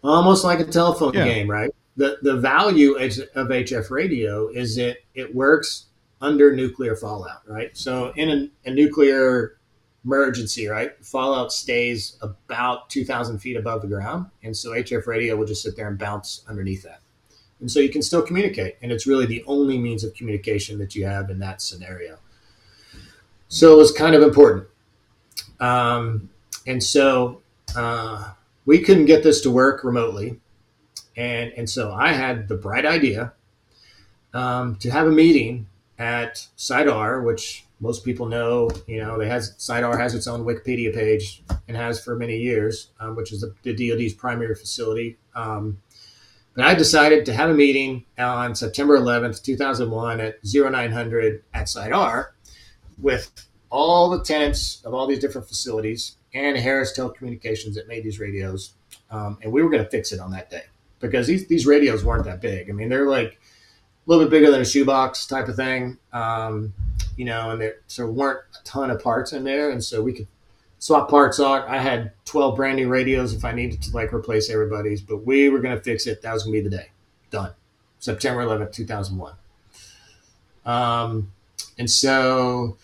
B: Almost like a telephone yeah. game, right? The the value of HF radio is that it works under nuclear fallout, right? So in a, a nuclear emergency, right? Fallout stays about 2,000 feet above the ground. And so HF radio will just sit there and bounce underneath that. And so you can still communicate. And it's really the only means of communication that you have in that scenario. So it was kind of important. Um, and so uh, we couldn't get this to work remotely. And, and so I had the bright idea um, to have a meeting at Site R, which most people know, you know, they has Site R has its own Wikipedia page and has for many years, um, which is the, the, DoD's primary facility. Um, but I decided to have a meeting on September 11th, 2001 at 0900 at Site R with all the tenants of all these different facilities and Harris Telecommunications that made these radios. Um, and we were going to fix it on that day because these, these radios weren't that big. I mean, they're like little bit bigger than a shoebox type of thing, um, you know, and there so weren't a ton of parts in there. And so we could swap parts out. I had 12 brand new radios if I needed to like replace everybody's, but we were going to fix it. That was going to be the day. Done. September 11th, 2001. Um, and so,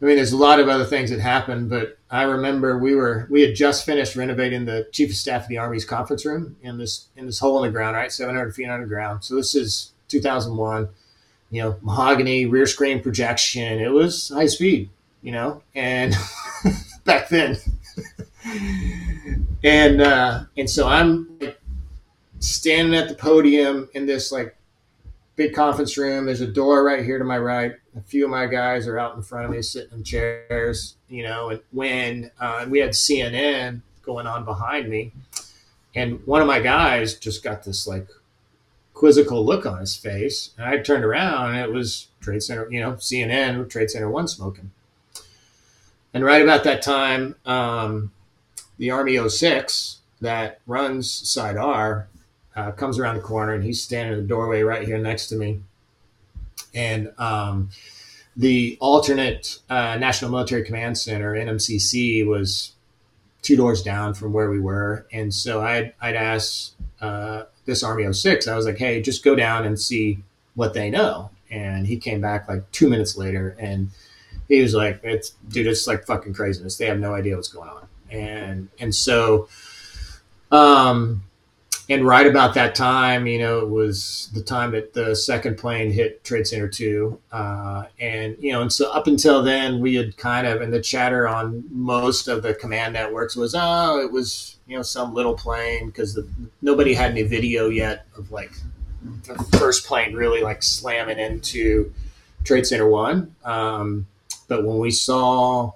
B: I mean, there's a lot of other things that happened, but I remember we were we had just finished renovating the chief of staff of the Army's conference room in this in this hole in the ground, right, 700 feet underground. So this is 2001. You know, mahogany rear screen projection. It was high speed, you know, and back then. and uh, and so I'm like, standing at the podium in this like big conference room. There's a door right here to my right. A few of my guys are out in front of me, sitting in chairs, you know. And when uh, we had CNN going on behind me, and one of my guys just got this like quizzical look on his face, and I turned around and it was Trade Center, you know, CNN, Trade Center One smoking. And right about that time, um, the Army 06 that runs Site R uh, comes around the corner and he's standing in the doorway right here next to me. And um, the alternate uh, National Military Command Center, NMCC, was two doors down from where we were. And so I'd, I'd ask uh, this Army of 06, I was like, hey, just go down and see what they know. And he came back like two minutes later and he was like, it's, dude, it's like fucking craziness. They have no idea what's going on. And, and so, um, and right about that time, you know, it was the time that the second plane hit Trade Center 2. Uh, and, you know, and so up until then, we had kind of, and the chatter on most of the command networks was, oh, it was, you know, some little plane because nobody had any video yet of like the first plane really like slamming into Trade Center 1. Um, but when we saw,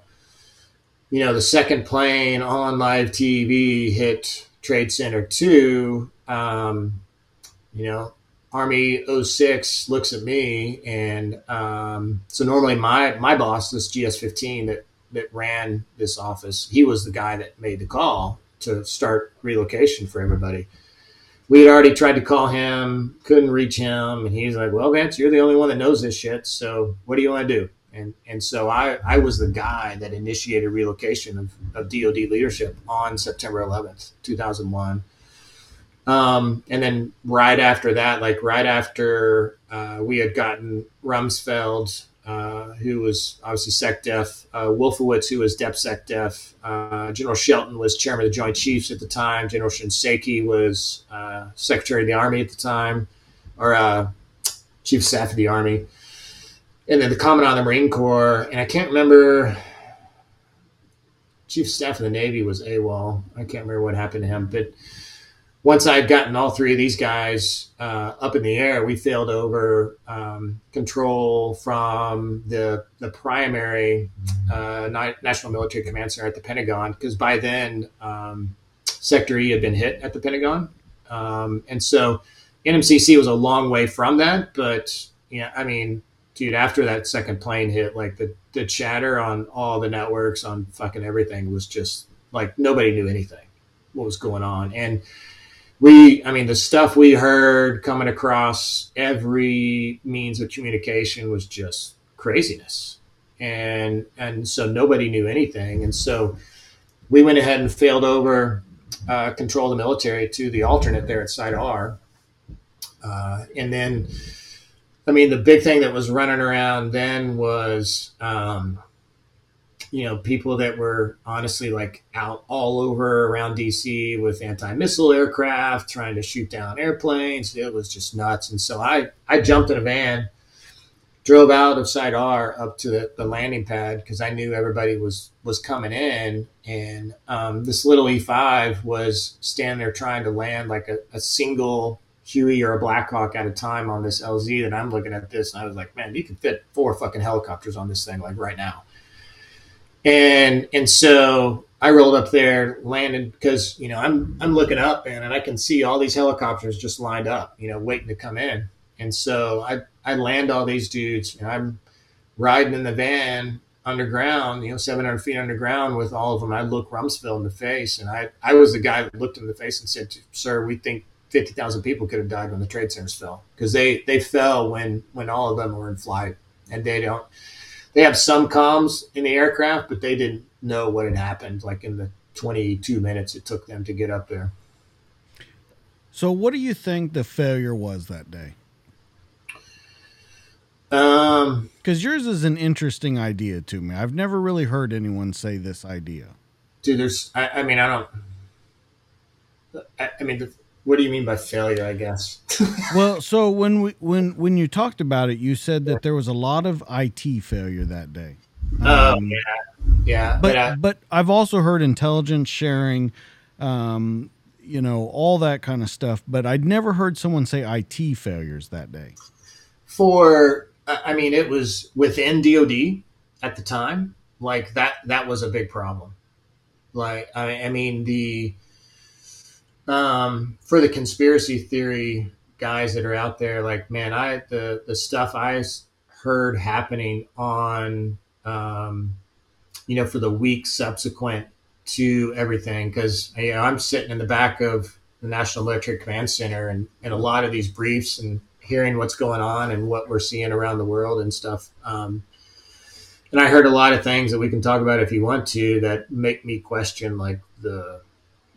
B: you know, the second plane on live TV hit Trade Center 2, um, you know, Army 06 looks at me and um, so normally my my boss, this GS 15 that that ran this office, he was the guy that made the call to start relocation for everybody. We had already tried to call him, couldn't reach him, and he's like, "Well, Vance, you're the only one that knows this shit. So what do you want to do?" And and so I, I was the guy that initiated relocation of, of DoD leadership on September 11th, 2001. Um, and then right after that, like right after uh, we had gotten Rumsfeld, who was obviously SecDef, uh, Wolfowitz, who was DepSecDef, uh, General Shelton was chairman of the Joint Chiefs at the time, General Shinseki was uh, Secretary of the Army at the time, or uh, Chief of Staff of the Army and then the commandant of the Marine Corps, and I can't remember. Chief Staff of the Navy was AWOL. I can't remember what happened to him, but once I had gotten all three of these guys uh, up in the air, we failed over um, control from the the primary uh, National Military Command Center at the Pentagon because by then um, Sector E had been hit at the Pentagon, um, and so NMCC was a long way from that. But yeah, I mean, dude, after that second plane hit, like the the chatter on all the networks on fucking everything was just like nobody knew anything what was going on and we i mean the stuff we heard coming across every means of communication was just craziness. And and so nobody knew anything. And so we went ahead and failed over uh, control the military to the alternate there at site r. Uh, and then I mean, the big thing that was running around then was, um, you know, people that were honestly like out all over around DC with anti-missile aircraft trying to shoot down airplanes. It was just nuts. And so I, I jumped in a van, drove out of Site R up to the, the landing pad because I knew everybody was was coming in, and um, this little E5 was standing there trying to land like a, a single Huey or a Blackhawk at a time on this LZ, and I'm looking at this and I was like, man, you can fit four fucking helicopters on this thing like right now. And and so I rolled up there, landed because you know I'm I'm looking up and, and I can see all these helicopters just lined up, you know, waiting to come in. And so I I land all these dudes, and I'm riding in the van underground, you know, 700 feet underground with all of them. I look Rumsfeld in the face, and I I was the guy that looked in the face and said, "Sir, we think fifty thousand people could have died when the trade centers fell because they they fell when when all of them were in flight, and they don't. They have some comms in the aircraft, but they didn't know what had happened. Like in the twenty two minutes it took them to get up there.
A: So, what do you think the failure was that day?
B: Um,
A: Because yours is an interesting idea to me. I've never really heard anyone say this idea.
B: dude, there's. I, I mean, I don't. I, I mean, what do you mean by failure? I guess.
A: Well, so when we when when you talked about it, you said that there was a lot of IT failure that day.
B: Oh
A: Um,
B: yeah, yeah.
A: but
B: But, uh,
A: but I've also heard intelligence sharing, um, you know, all that kind of stuff. But I'd never heard someone say IT failures that day.
B: for I I mean, it was within DoD at the time. Like that. That was a big problem. Like I, I mean the. Um, for the conspiracy theory guys that are out there, like man, I the the stuff I heard happening on, um, you know, for the week subsequent to everything, because you know, I'm sitting in the back of the National Electric Command Center, and and a lot of these briefs and hearing what's going on and what we're seeing around the world and stuff. Um, and I heard a lot of things that we can talk about if you want to that make me question like the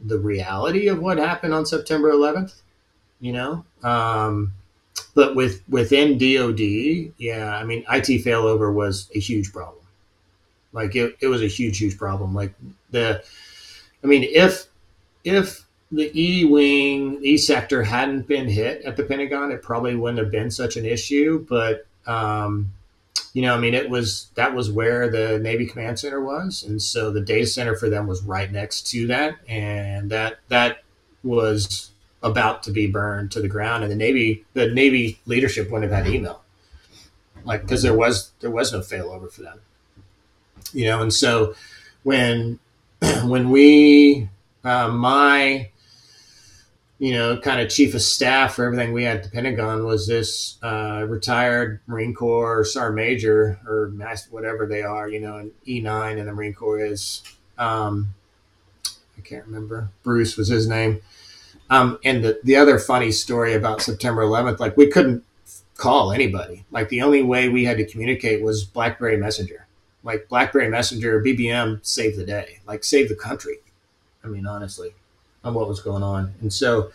B: the reality of what happened on September 11th. You know, um, but with within DoD, yeah, I mean, IT failover was a huge problem. Like it, it was a huge, huge problem. Like the, I mean, if if the E wing, E sector hadn't been hit at the Pentagon, it probably wouldn't have been such an issue. But um, you know, I mean, it was that was where the Navy Command Center was, and so the data center for them was right next to that, and that that was about to be burned to the ground, and the Navy the Navy leadership wouldn't have had email, like because there was there was no failover for them, you know, and so when when we uh, my you know, kind of chief of staff for everything we had at the Pentagon was this uh, retired Marine Corps Sergeant Major or master, whatever they are, you know, an E9 in the Marine Corps is, um, I can't remember, Bruce was his name. Um, and the, the other funny story about September 11th, like we couldn't call anybody. Like the only way we had to communicate was BlackBerry Messenger. Like BlackBerry Messenger, BBM saved the day, like saved the country. I mean, honestly on what was going on. And so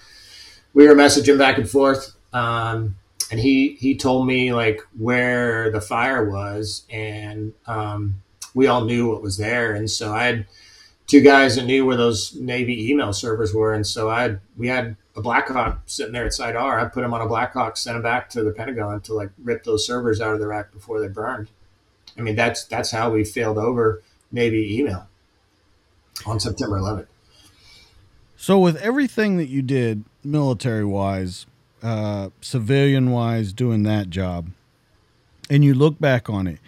B: we were messaging back and forth. Um, and he, he told me like where the fire was and, um, we all knew what was there. And so I had two guys that knew where those Navy email servers were. And so I had, we had a Blackhawk sitting there at Site R. I put him on a Blackhawk, sent him back to the Pentagon to like rip those servers out of the rack before they burned. I mean, that's, that's how we failed over Navy email on September 11th.
A: So with everything that you did military wise, uh, civilian wise, doing that job, and you look back on it,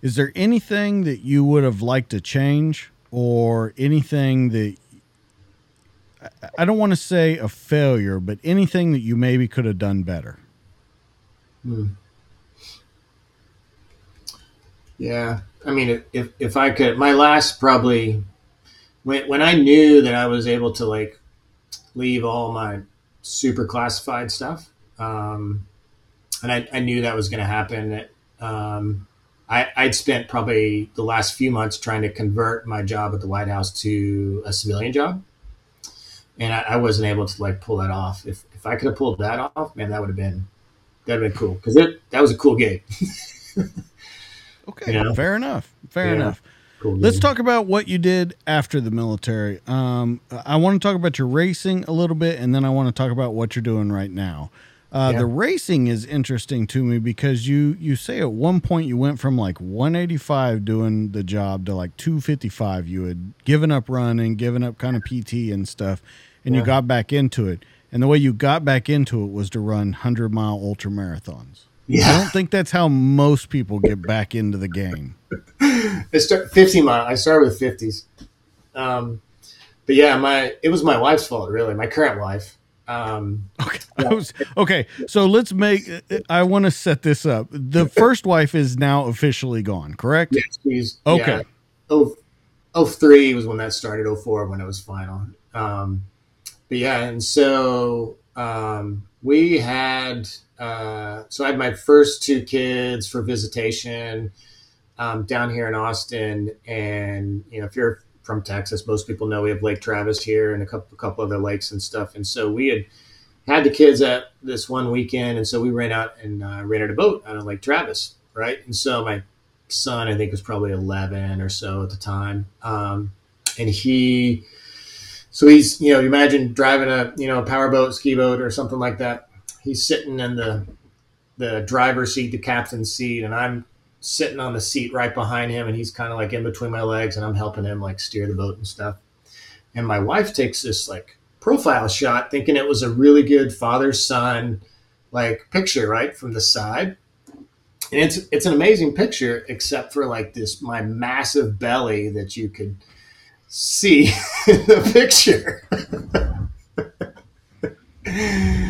A: is there anything that you would have liked to change or anything that I- don't want to say a failure, but anything that you maybe could have done better?
B: Hmm. Yeah, I mean, if if I could, my last probably when when I knew that I was able to like leave all my super classified stuff, um, and I, I knew that was going to happen. Um, I, I'd spent probably the last few months trying to convert my job at the White House to a civilian job, and I, I wasn't able to like pull that off. If if I could have pulled that off, man, that would have been that'd have been cool because it that was a cool gig.
A: Okay,
B: You know?
A: fair enough. Fair
B: Yeah.
A: enough.
B: Cool
A: Let's talk about what you did after the military. Um, I want to talk about your racing a little bit, and then I want to talk about what you're doing right now. Uh,
B: Yeah.
A: The racing is interesting to me because you you say at one point you went from like 185 doing the job to like 255. You had given up running, given up kind of PT and stuff, and you got back into it. And the way you got back into it was to run 100 mile ultra marathons. I don't think that's how most people get back into the game.
B: it start fifty mile. I started with fifties, um, but yeah, my it was my wife's fault really. My current wife. Um,
A: Okay. I was, okay. So let's make. I want to set this up. The first wife is now officially gone, correct?
B: yeah, she's
A: Okay.
B: Yeah, oh, oh three was when that started. Oh four when it was final. Um, but yeah, and so um, we had. Uh, so I had my first two kids for visitation um, down here in Austin, and you know if you're from Texas, most people know we have Lake Travis here and a couple, a couple other lakes and stuff. And so we had had the kids at this one weekend, and so we ran out and uh, rented a boat out of Lake Travis. right? And so my son, I think, was probably 11 or so at the time. Um, and he, so he's, you know, imagine driving a, you know, a powerboat, ski boat, or something like that. He's sitting in the, the driver's seat, the captain's seat, and I'm sitting on the seat right behind him, and he's kind of like in between my legs, and I'm helping him like steer the boat and stuff. And my wife takes this like profile shot, thinking it was a really good father son like picture, right from the side. And it's it's an amazing picture, except for like this my massive belly that you could see in the picture.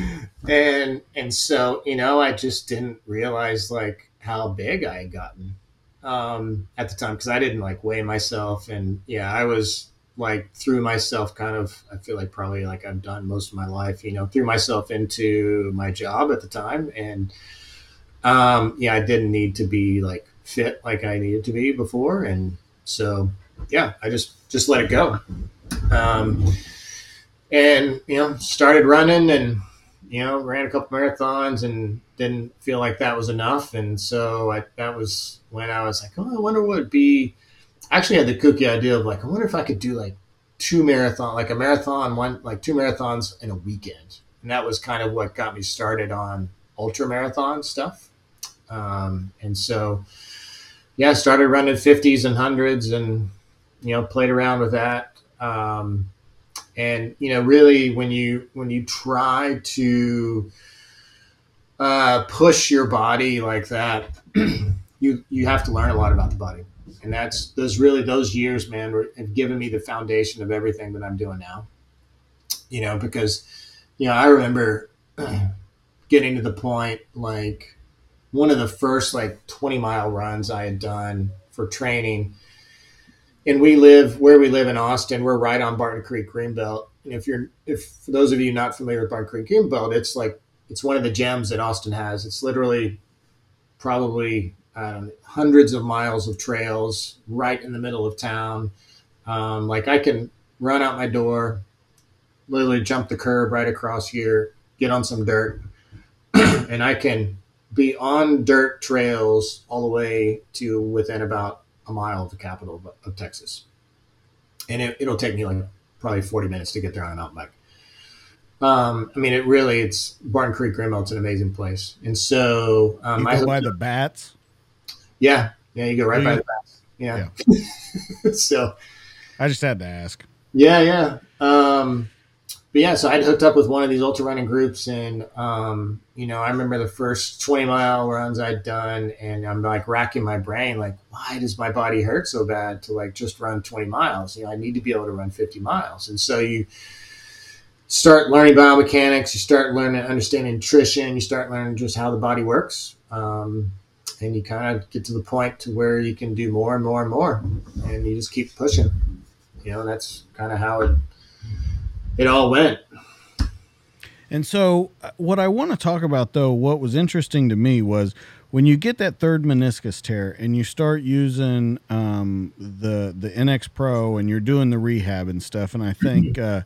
B: and and so you know, I just didn't realize like how big I had gotten um, at the time because I didn't like weigh myself, and yeah, I was like threw myself kind of I feel like probably like I've done most of my life, you know, threw myself into my job at the time. And um yeah, I didn't need to be like fit like I needed to be before. And so yeah, I just just let it go. Um and you know, started running and you know, ran a couple marathons and didn't feel like that was enough and so I, that was when I was like, "Oh, I wonder what would be actually had the kooky idea of like, I wonder if I could do like two marathon, like a marathon, one like two marathons in a weekend, and that was kind of what got me started on ultra marathon stuff. Um, and so, yeah, started running fifties and hundreds, and you know, played around with that. Um, and you know, really, when you when you try to uh, push your body like that, you you have to learn a lot about the body and that's those really those years, man, were, have given me the foundation of everything that I'm doing now. You know, because you know I remember getting to the point like one of the first like 20 mile runs I had done for training. And we live where we live in Austin. We're right on Barton Creek Greenbelt. And if you're, if for those of you not familiar with Barton Creek Greenbelt, it's like it's one of the gems that Austin has. It's literally probably um, hundreds of miles of trails right in the middle of town. Um, like I can run out my door, literally jump the curb right across here, get on some dirt, and I can be on dirt trails all the way to within about a mile of the capital of, of Texas. And it, will take me like probably 40 minutes to get there on a mountain bike. Um, I mean, it really, it's Barton Creek Greenbelt's an amazing place. And so,
A: um, you go I by the bats.
B: Yeah, yeah, you go right by the bats. Yeah. yeah. so,
A: I just had to ask.
B: Yeah, yeah. Um, but yeah, so I'd hooked up with one of these ultra running groups, and um, you know, I remember the first twenty mile runs I'd done, and I'm like racking my brain, like, why does my body hurt so bad to like just run twenty miles? You know, I need to be able to run fifty miles, and so you start learning biomechanics, you start learning understanding nutrition, you start learning just how the body works. Um, and you kind of get to the point to where you can do more and more and more, and you just keep pushing. You know, that's kind of how it it all went.
A: And so, uh, what I want to talk about, though, what was interesting to me was when you get that third meniscus tear and you start using um, the the NX Pro and you're doing the rehab and stuff. And I think uh,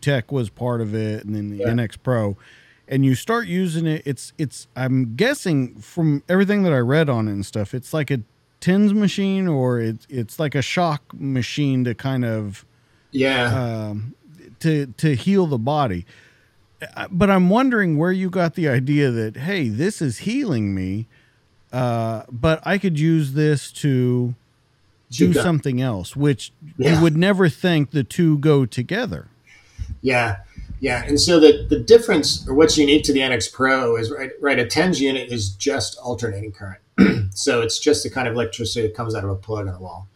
A: tech was part of it, and then the yeah. NX Pro and you start using it it's it's i'm guessing from everything that i read on it and stuff it's like a tens machine or it's it's like a shock machine to kind of
B: yeah
A: um, to to heal the body. Uh, but i'm wondering where you got the idea that hey this is healing me uh, but i could use this to do something else which yeah. you would never think the two go together.
B: Yeah. Yeah, and so the, the difference, or what's unique to the NX Pro, is right, right. A TENS unit is just alternating current, so it's just the kind of electricity that comes out of a plug on a wall,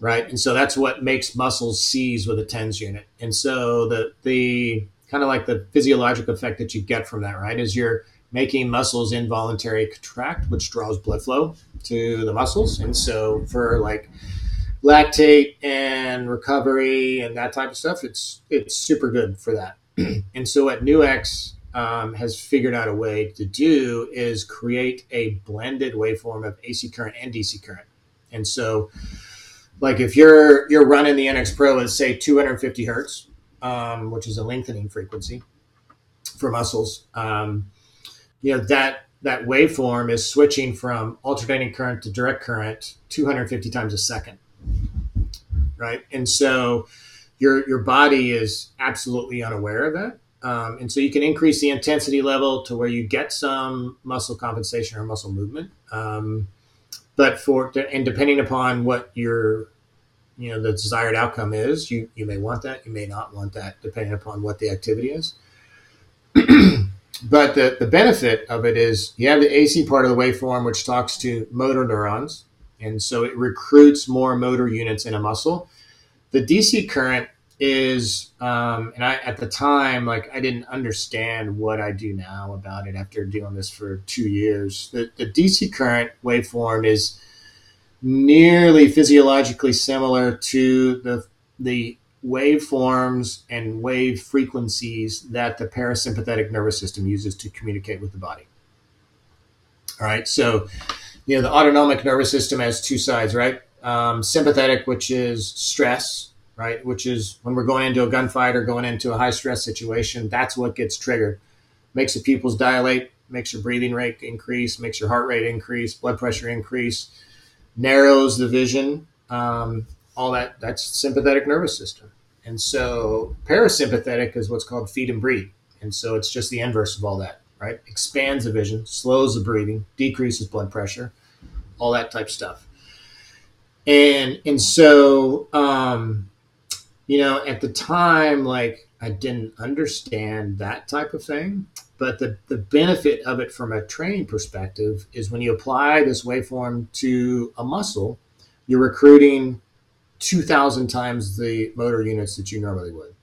B: right? And so that's what makes muscles seize with a TENS unit. And so the the kind of like the physiological effect that you get from that, right, is you're making muscles involuntary contract, which draws blood flow to the muscles. And so for like lactate and recovery and that type of stuff, it's it's super good for that. and so what NuX um, has figured out a way to do is create a blended waveform of AC current and DC current. And so, like if you're you're running the NX Pro at say 250 hertz, um, which is a lengthening frequency for muscles, um, you know that that waveform is switching from alternating current to direct current 250 times a second. Right. And so your, your body is absolutely unaware of that. Um, and so you can increase the intensity level to where you get some muscle compensation or muscle movement. Um, but for, and depending upon what your, you know, the desired outcome is, you, you may want that, you may not want that, depending upon what the activity is. but the, the benefit of it is you have the AC part of the waveform, which talks to motor neurons. And so it recruits more motor units in a muscle. The DC current is, um, and I, at the time, like I didn't understand what I do now about it after doing this for two years. The, the DC current waveform is nearly physiologically similar to the, the waveforms and wave frequencies that the parasympathetic nervous system uses to communicate with the body. All right, so you know the autonomic nervous system has two sides, right? Um, sympathetic, which is stress, right? Which is when we're going into a gunfight or going into a high stress situation. That's what gets triggered. Makes the pupils dilate, makes your breathing rate increase, makes your heart rate increase, blood pressure increase, narrows the vision. Um, all that that's sympathetic nervous system. And so parasympathetic is what's called feed and breathe. And so it's just the inverse of all that, right? Expands the vision, slows the breathing, decreases blood pressure, all that type stuff. And and so um, you know, at the time, like I didn't understand that type of thing. But the, the benefit of it from a training perspective is when you apply this waveform to a muscle, you're recruiting 2,000 times the motor units that you normally would.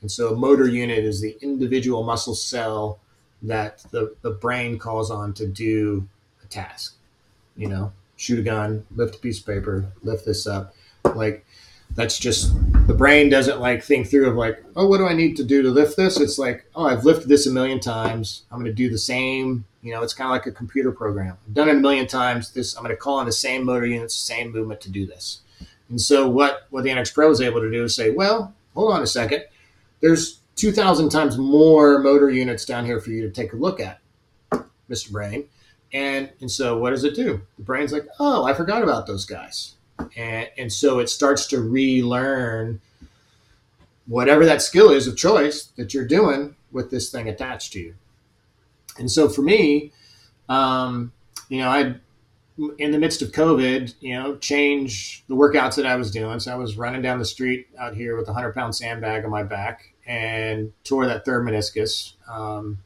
B: And so a motor unit is the individual muscle cell that the, the brain calls on to do a task. You know, shoot a gun, lift a piece of paper, lift this up. Like that's just the brain doesn't like think through of like, oh, what do I need to do to lift this? It's like, oh, I've lifted this a million times. I'm going to do the same. You know, it's kind of like a computer program. I've done it a million times. This I'm going to call on the same motor units, same movement to do this. And so what, what the NX Pro is able to do is say, well, hold on a second. There's 2,000 times more motor units down here for you to take a look at, Mr. Brain. And, and so what does it do? The brain's like, oh, I forgot about those guys. And, and so it starts to relearn whatever that skill is of choice that you're doing with this thing attached to you. And so for me, um, you know, I in the midst of COVID, you know, change the workouts that I was doing. So I was running down the street out here with a hundred pound sandbag on my back and tore that third meniscus. Um,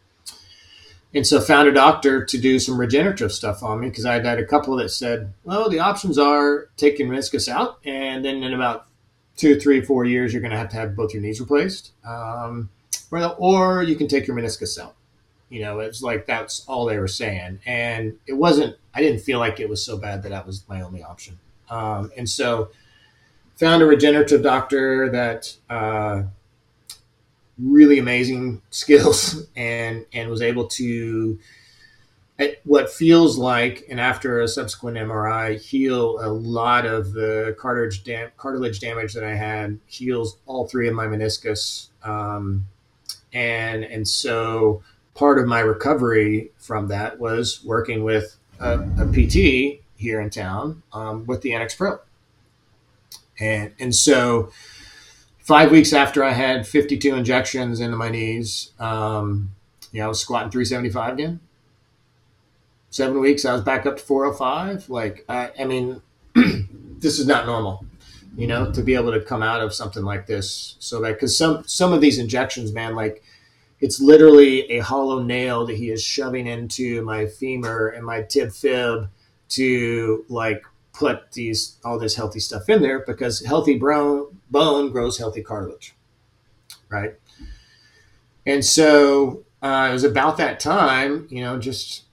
B: and so found a doctor to do some regenerative stuff on me because I had a couple that said, well, the options are taking meniscus out, and then in about two, three, four years, you're going to have to have both your knees replaced, um, or you can take your meniscus out. You know, it's like that's all they were saying, and it wasn't. I didn't feel like it was so bad that that was my only option, um, and so found a regenerative doctor that uh, really amazing skills and and was able to at what feels like and after a subsequent MRI heal a lot of the cartilage dam- cartilage damage that I had heals all three of my meniscus um, and and so part of my recovery from that was working with a, a PT here in town um, with the NX Pro. And, and so five weeks after I had 52 injections into my knees, um, you know, I was squatting 375 again. Seven weeks, I was back up to 405. Like, I, I mean, this is not normal, you know, to be able to come out of something like this so that, because some, some of these injections, man, like, it's literally a hollow nail that he is shoving into my femur and my tib fib to like put these all this healthy stuff in there because healthy bone bone grows healthy cartilage right and so uh, it was about that time you know just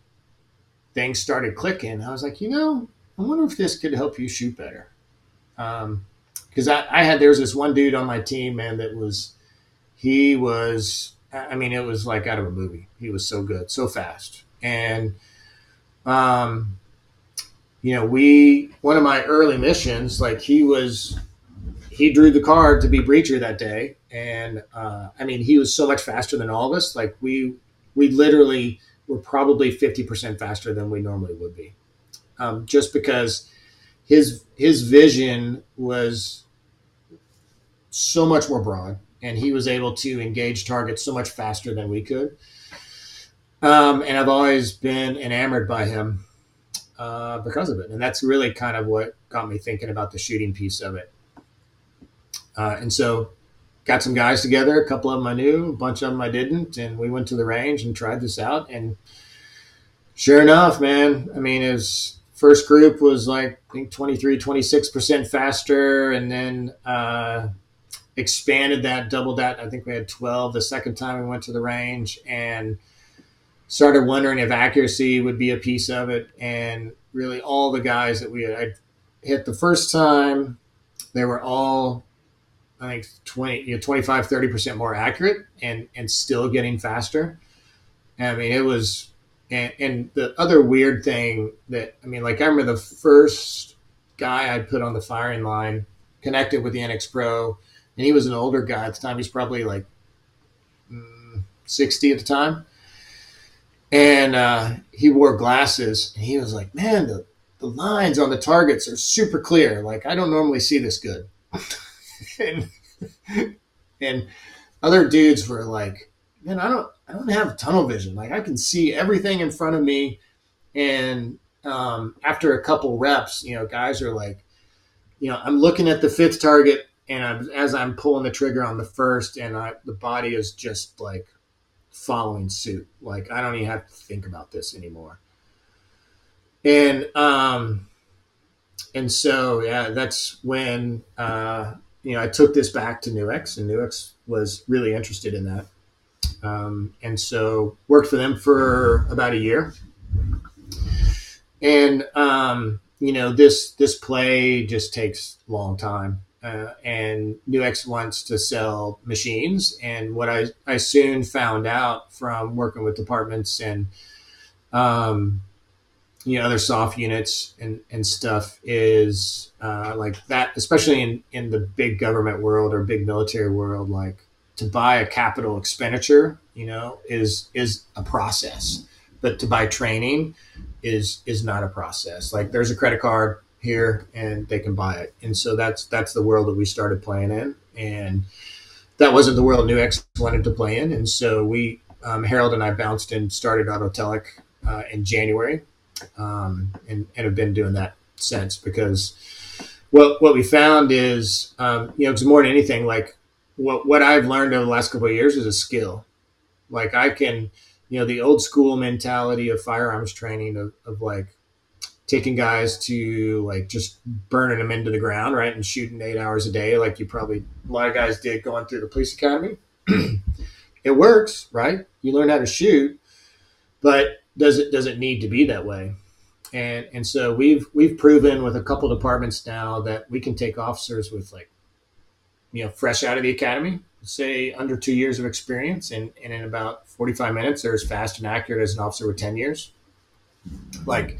B: things started clicking i was like you know i wonder if this could help you shoot better because um, I, I had there was this one dude on my team man that was he was I mean, it was like out of a movie. He was so good, so fast. And, um, you know, we, one of my early missions, like he was, he drew the card to be breacher that day. And, uh, I mean, he was so much faster than all of us. Like we, we literally we're probably 50% faster than we normally would be. Um, just because his his vision was so much more broad and he was able to engage targets so much faster than we could. Um, and I've always been enamored by him uh, because of it. And that's really kind of what got me thinking about the shooting piece of it. Uh, and so got some guys together. A couple of them I knew, a bunch of them I didn't, and we went to the range and tried this out. And sure enough, man, I mean, his first group was like I think 23, 26 percent faster, and then uh, expanded that, doubled that. I think we had 12 the second time we went to the range, and started wondering if accuracy would be a piece of it. And really, all the guys that we had hit the first time, they were all I think 20, you know, 25, 30% more accurate and, and still getting faster. I mean, it was, and, and the other weird thing that, I mean, like I remember the first guy I put on the firing line connected with the NX Pro, and he was an older guy at the time. He's probably like mm, 60 at the time. And uh, he wore glasses, and he was like, man, the, the lines on the targets are super clear. Like, I don't normally see this good. and, and other dudes were like, man, I don't, I don't have tunnel vision. Like I can see everything in front of me. And um, after a couple reps, you know, guys are like, you know, I'm looking at the fifth target, and I'm, as I'm pulling the trigger on the first, and I, the body is just like following suit. Like I don't even have to think about this anymore. And um, and so yeah, that's when uh, you know, I took this back to Nuix, and Nuix was really interested in that. Um, and so worked for them for about a year. And um, you know, this this play just takes a long time. Uh, and Nuix wants to sell machines. And what I, I soon found out from working with departments and um, you know other soft units and and stuff is uh, like that especially in in the big government world or big military world like to buy a capital expenditure you know is is a process but to buy training is is not a process like there's a credit card here and they can buy it. And so that's that's the world that we started playing in. And that wasn't the world Nuix wanted to play in. And so we um, Harold and I bounced and started Autotelic uh, in January um, and, and have been doing that since because what what we found is um, you know it's more than anything like what what I've learned over the last couple of years is a skill. Like I can, you know, the old school mentality of firearms training of, of like taking guys to like just burning them into the ground, right, and shooting eight hours a day, like you probably a lot of guys did going through the police academy. it works, right? You learn how to shoot, but does it does it need to be that way? And and so we've we've proven with a couple departments now that we can take officers with like you know fresh out of the academy, say under two years of experience, and, and in about forty five minutes they're as fast and accurate as an officer with ten years. Like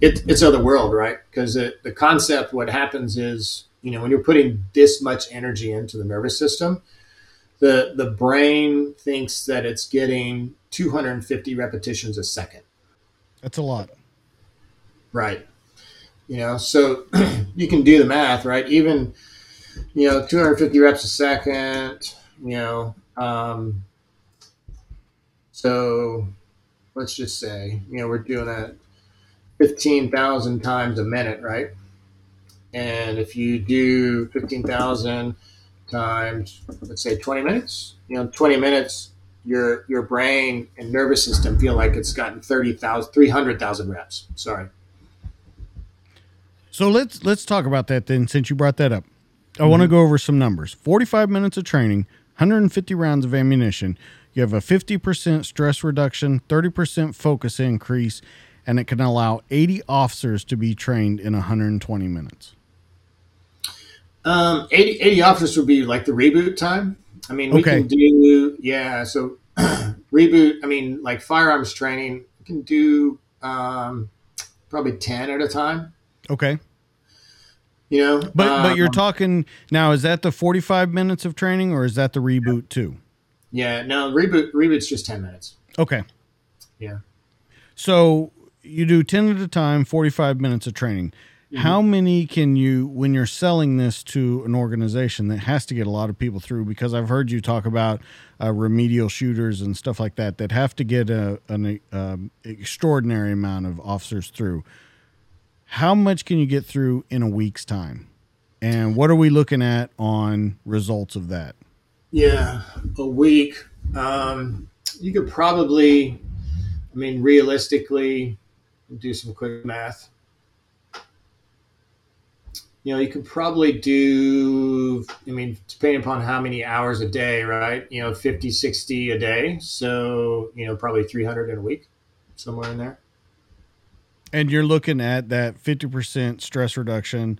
B: it, it's other world, right? Because the, the concept, what happens is, you know, when you're putting this much energy into the nervous system, the the brain thinks that it's getting 250 repetitions a second.
A: That's a lot.
B: Right. You know, so you can do the math, right? Even, you know, 250 reps a second, you know, um, so let's just say, you know, we're doing that 15,000 times a minute, right? And if you do 15,000 times, let's say 20 minutes, you know, 20 minutes, your your brain and nervous system feel like it's gotten 30,000 300,000 reps. Sorry.
A: So let's let's talk about that then since you brought that up. I mm-hmm. want to go over some numbers. 45 minutes of training, 150 rounds of ammunition. You have a 50% stress reduction, 30% focus increase, and it can allow 80 officers to be trained in 120 minutes.
B: Um, 80, 80 officers would be like the reboot time. I mean, we okay. can do yeah. So reboot. I mean, like firearms training, we can do um, probably ten at a time.
A: Okay.
B: You know,
A: but um, but you're um, talking now. Is that the 45 minutes of training, or is that the reboot too?
B: Yeah, no reboot. Reboot's just 10 minutes.
A: Okay.
B: Yeah.
A: So you do 10 at a time, 45 minutes of training. Mm-hmm. How many can you, when you're selling this to an organization that has to get a lot of people through? Because I've heard you talk about uh, remedial shooters and stuff like that that have to get a, an um, extraordinary amount of officers through. How much can you get through in a week's time? And what are we looking at on results of that?
B: Yeah, a week. Um, you could probably, I mean, realistically, do some quick math. You know, you could probably do, I mean, depending upon how many hours a day, right? You know, 50, 60 a day. So, you know, probably 300 in a week, somewhere in there.
A: And you're looking at that 50% stress reduction,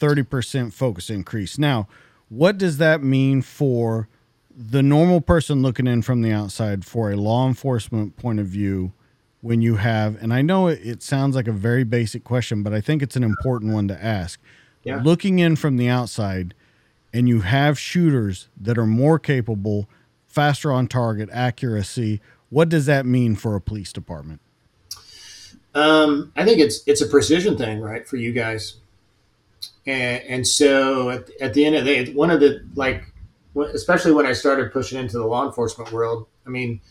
A: 30% focus increase. Now, what does that mean for the normal person looking in from the outside for a law enforcement point of view when you have, and I know it, it sounds like a very basic question, but I think it's an important one to ask. Yeah. Looking in from the outside, and you have shooters that are more capable, faster on target, accuracy. What does that mean for a police department?
B: Um, I think it's it's a precision thing, right, for you guys. And, and so at, at the end of the day, one of the like, especially when I started pushing into the law enforcement world, I mean,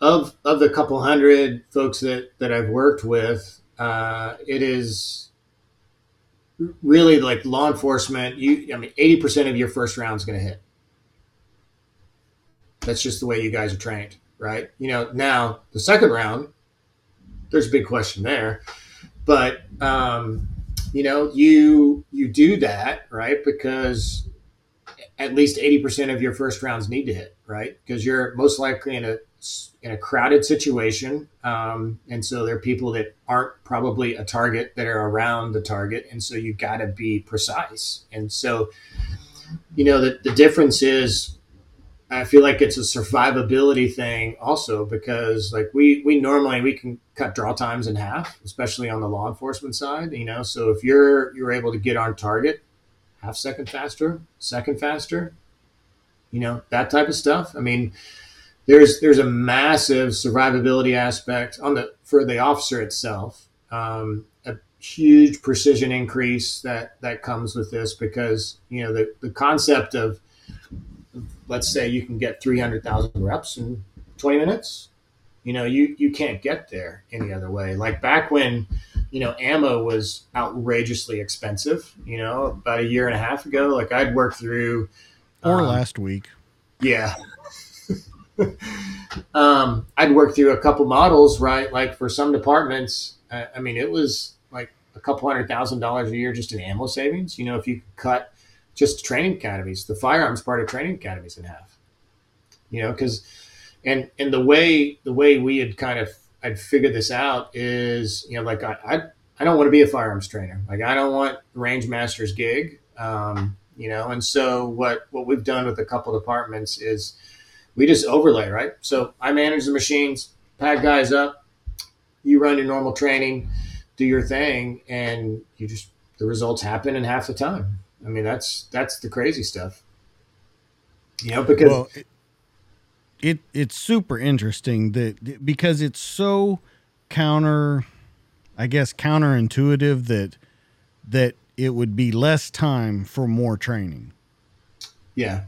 B: of of the couple hundred folks that that I've worked with, uh, it is really like law enforcement. You, I mean, eighty percent of your first round is going to hit. That's just the way you guys are trained, right? You know, now the second round, there's a big question there, but um, you know, you you do that right because at least eighty percent of your first rounds need to hit, right? Because you're most likely in a in a crowded situation, um, and so there are people that aren't probably a target that are around the target, and so you've got to be precise. And so, you know, the the difference is, I feel like it's a survivability thing also because like we we normally we can cut draw times in half, especially on the law enforcement side. You know, so if you're you're able to get on target half second faster, second faster, you know that type of stuff. I mean there's there's a massive survivability aspect on the for the officer itself. Um, a huge precision increase that that comes with this because you know the the concept of let's say you can get 300,000 reps in 20 minutes. You know, you you can't get there any other way. Like back when you know, ammo was outrageously expensive, you know, about a year and a half ago. Like I'd worked through
A: or um, last week.
B: Yeah. um, I'd worked through a couple models, right? Like for some departments, I, I mean, it was like a couple hundred thousand dollars a year just in ammo savings. You know, if you cut just training academies, the firearms part of training academies in half. You know, because and and the way the way we had kind of I'd figured this out is you know like I I, I don't want to be a firearms trainer. Like I don't want range master's gig. Um, you know, and so what what we've done with a couple departments is we just overlay, right? So I manage the machines, pack guys up, you run your normal training, do your thing, and you just the results happen in half the time. I mean, that's that's the crazy stuff. You know, because well,
A: it, it it's super interesting that because it's so counter I guess counterintuitive that that it would be less time for more training.
B: Yeah,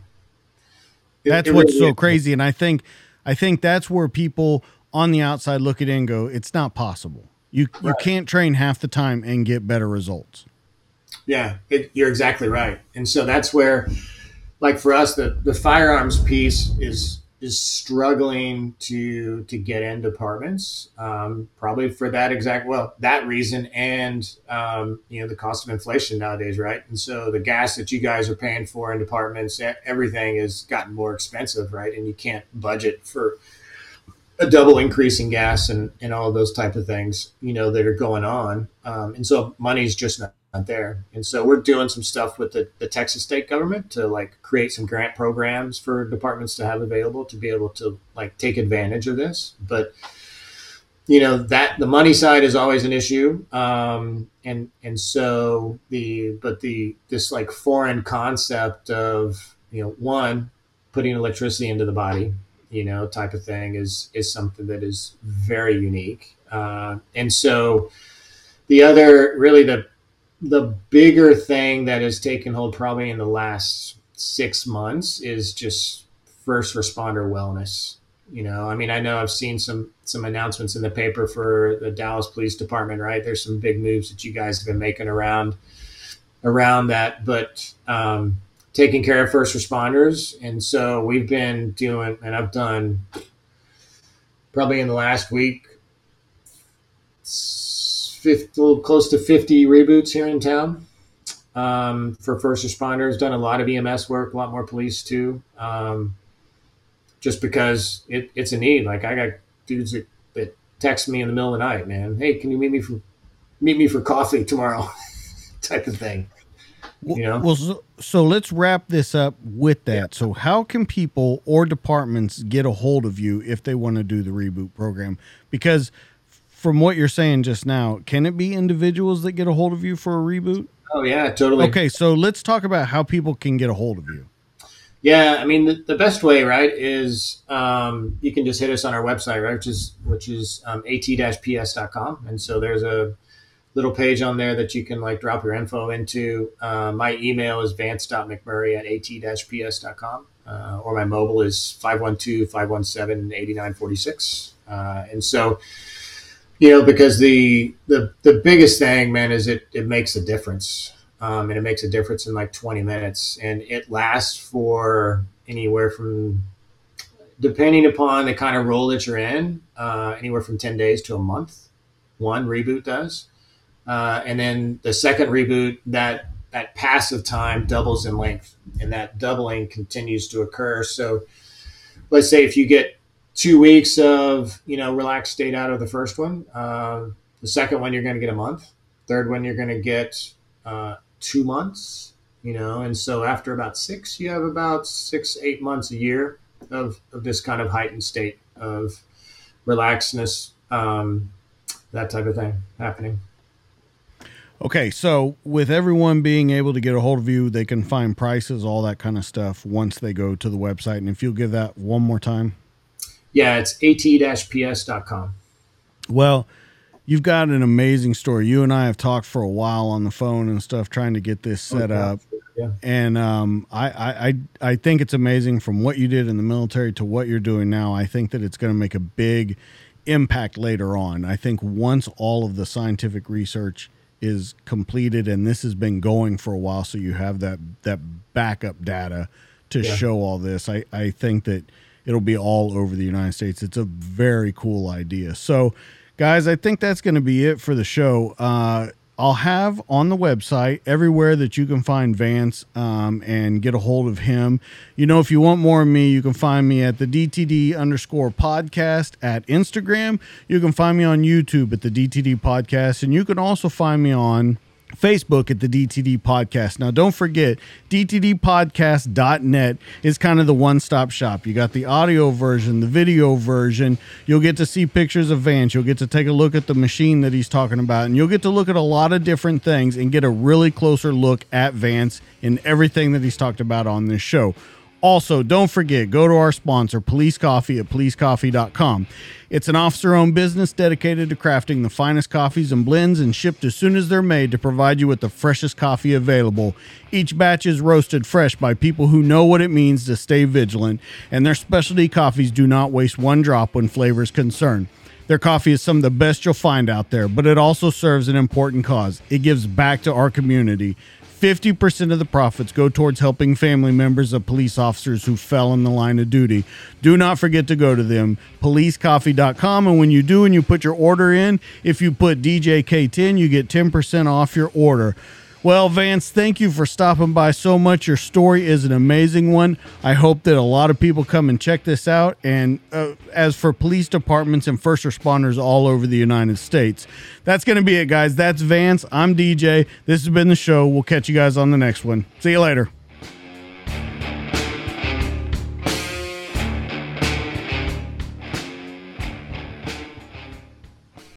A: that's it what's really so is. crazy, and I think I think that's where people on the outside look at it and go, "It's not possible. You right. you can't train half the time and get better results."
B: Yeah, it, you're exactly right, and so that's where, like for us, the the firearms piece is is struggling to to get in departments, um, probably for that exact well that reason, and um, you know the cost of inflation nowadays, right? And so the gas that you guys are paying for in departments, everything has gotten more expensive, right? And you can't budget for a double increase in gas and, and all those type of things, you know, that are going on. Um, and so money's just not not there. And so we're doing some stuff with the, the Texas state government to like create some grant programs for departments to have available to be able to like take advantage of this. But you know that the money side is always an issue, um, and and so the but the this like foreign concept of you know one putting electricity into the body you know, type of thing is is something that is very unique. Uh, and so, the other really the the bigger thing that has taken hold probably in the last six months is just first responder wellness. You know, I mean, I know I've seen some some announcements in the paper for the Dallas Police Department. Right, there's some big moves that you guys have been making around around that, but um, taking care of first responders. And so we've been doing, and I've done probably in the last week, 50, close to 50 reboots here in town um, for first responders. Done a lot of EMS work, a lot more police too. Um, just because it, it's a need. Like I got dudes that, that text me in the middle of the night, man. Hey, can you meet me for meet me for coffee tomorrow? type of thing. You know?
A: Well, so, so, let's wrap this up with that. Yeah. So, how can people or departments get a hold of you if they want to do the reboot program? Because from what you're saying just now, can it be individuals that get a hold of you for a reboot?
B: Oh yeah, totally.
A: Okay, so let's talk about how people can get a hold of you.
B: Yeah, I mean the, the best way, right, is um, you can just hit us on our website, right, which is which is um, at-ps.com, and so there's a little page on there that you can like drop your info into. Uh, my email is vance.mcmurray at at-ps.com, uh, or my mobile is 512-517-8946. Uh, and so, you know, because the, the, the biggest thing, man, is it, it makes a difference. Um, and it makes a difference in like 20 minutes and it lasts for anywhere from depending upon the kind of role that you're in, uh, anywhere from 10 days to a month. One reboot does. Uh, and then the second reboot, that that passive time doubles in length, and that doubling continues to occur. So, let's say if you get two weeks of you know relaxed state out of the first one, uh, the second one you're going to get a month. Third one you're going to get uh, two months. You know, and so after about six, you have about six eight months a year of of this kind of heightened state of relaxedness, um, that type of thing happening.
A: Okay, so with everyone being able to get a hold of you, they can find prices, all that kind of stuff once they go to the website. And if you'll give that one more time.
B: Yeah, it's at-ps.com.
A: Well, you've got an amazing story. You and I have talked for a while on the phone and stuff trying to get this set okay. up. Yeah. And um, I, I, I think it's amazing from what you did in the military to what you're doing now. I think that it's going to make a big impact later on. I think once all of the scientific research – is completed and this has been going for a while so you have that that backup data to yeah. show all this i i think that it'll be all over the united states it's a very cool idea so guys i think that's going to be it for the show uh I'll have on the website everywhere that you can find Vance um, and get a hold of him. You know, if you want more of me, you can find me at the DTD underscore podcast at Instagram. You can find me on YouTube at the DTD podcast, and you can also find me on Facebook at the DTD Podcast. Now, don't forget, DTDpodcast.net is kind of the one stop shop. You got the audio version, the video version. You'll get to see pictures of Vance. You'll get to take a look at the machine that he's talking about, and you'll get to look at a lot of different things and get a really closer look at Vance and everything that he's talked about on this show. Also, don't forget, go to our sponsor, Police Coffee at policecoffee.com. It's an officer owned business dedicated to crafting the finest coffees and blends and shipped as soon as they're made to provide you with the freshest coffee available. Each batch is roasted fresh by people who know what it means to stay vigilant, and their specialty coffees do not waste one drop when flavor is concerned. Their coffee is some of the best you'll find out there, but it also serves an important cause. It gives back to our community. 50% of the profits go towards helping family members of police officers who fell in the line of duty. Do not forget to go to them, policecoffee.com. And when you do and you put your order in, if you put DJK10, you get 10% off your order. Well, Vance, thank you for stopping by so much. Your story is an amazing one. I hope that a lot of people come and check this out. And uh, as for police departments and first responders all over the United States, that's going to be it, guys. That's Vance. I'm DJ. This has been the show. We'll catch you guys on the next one. See you later.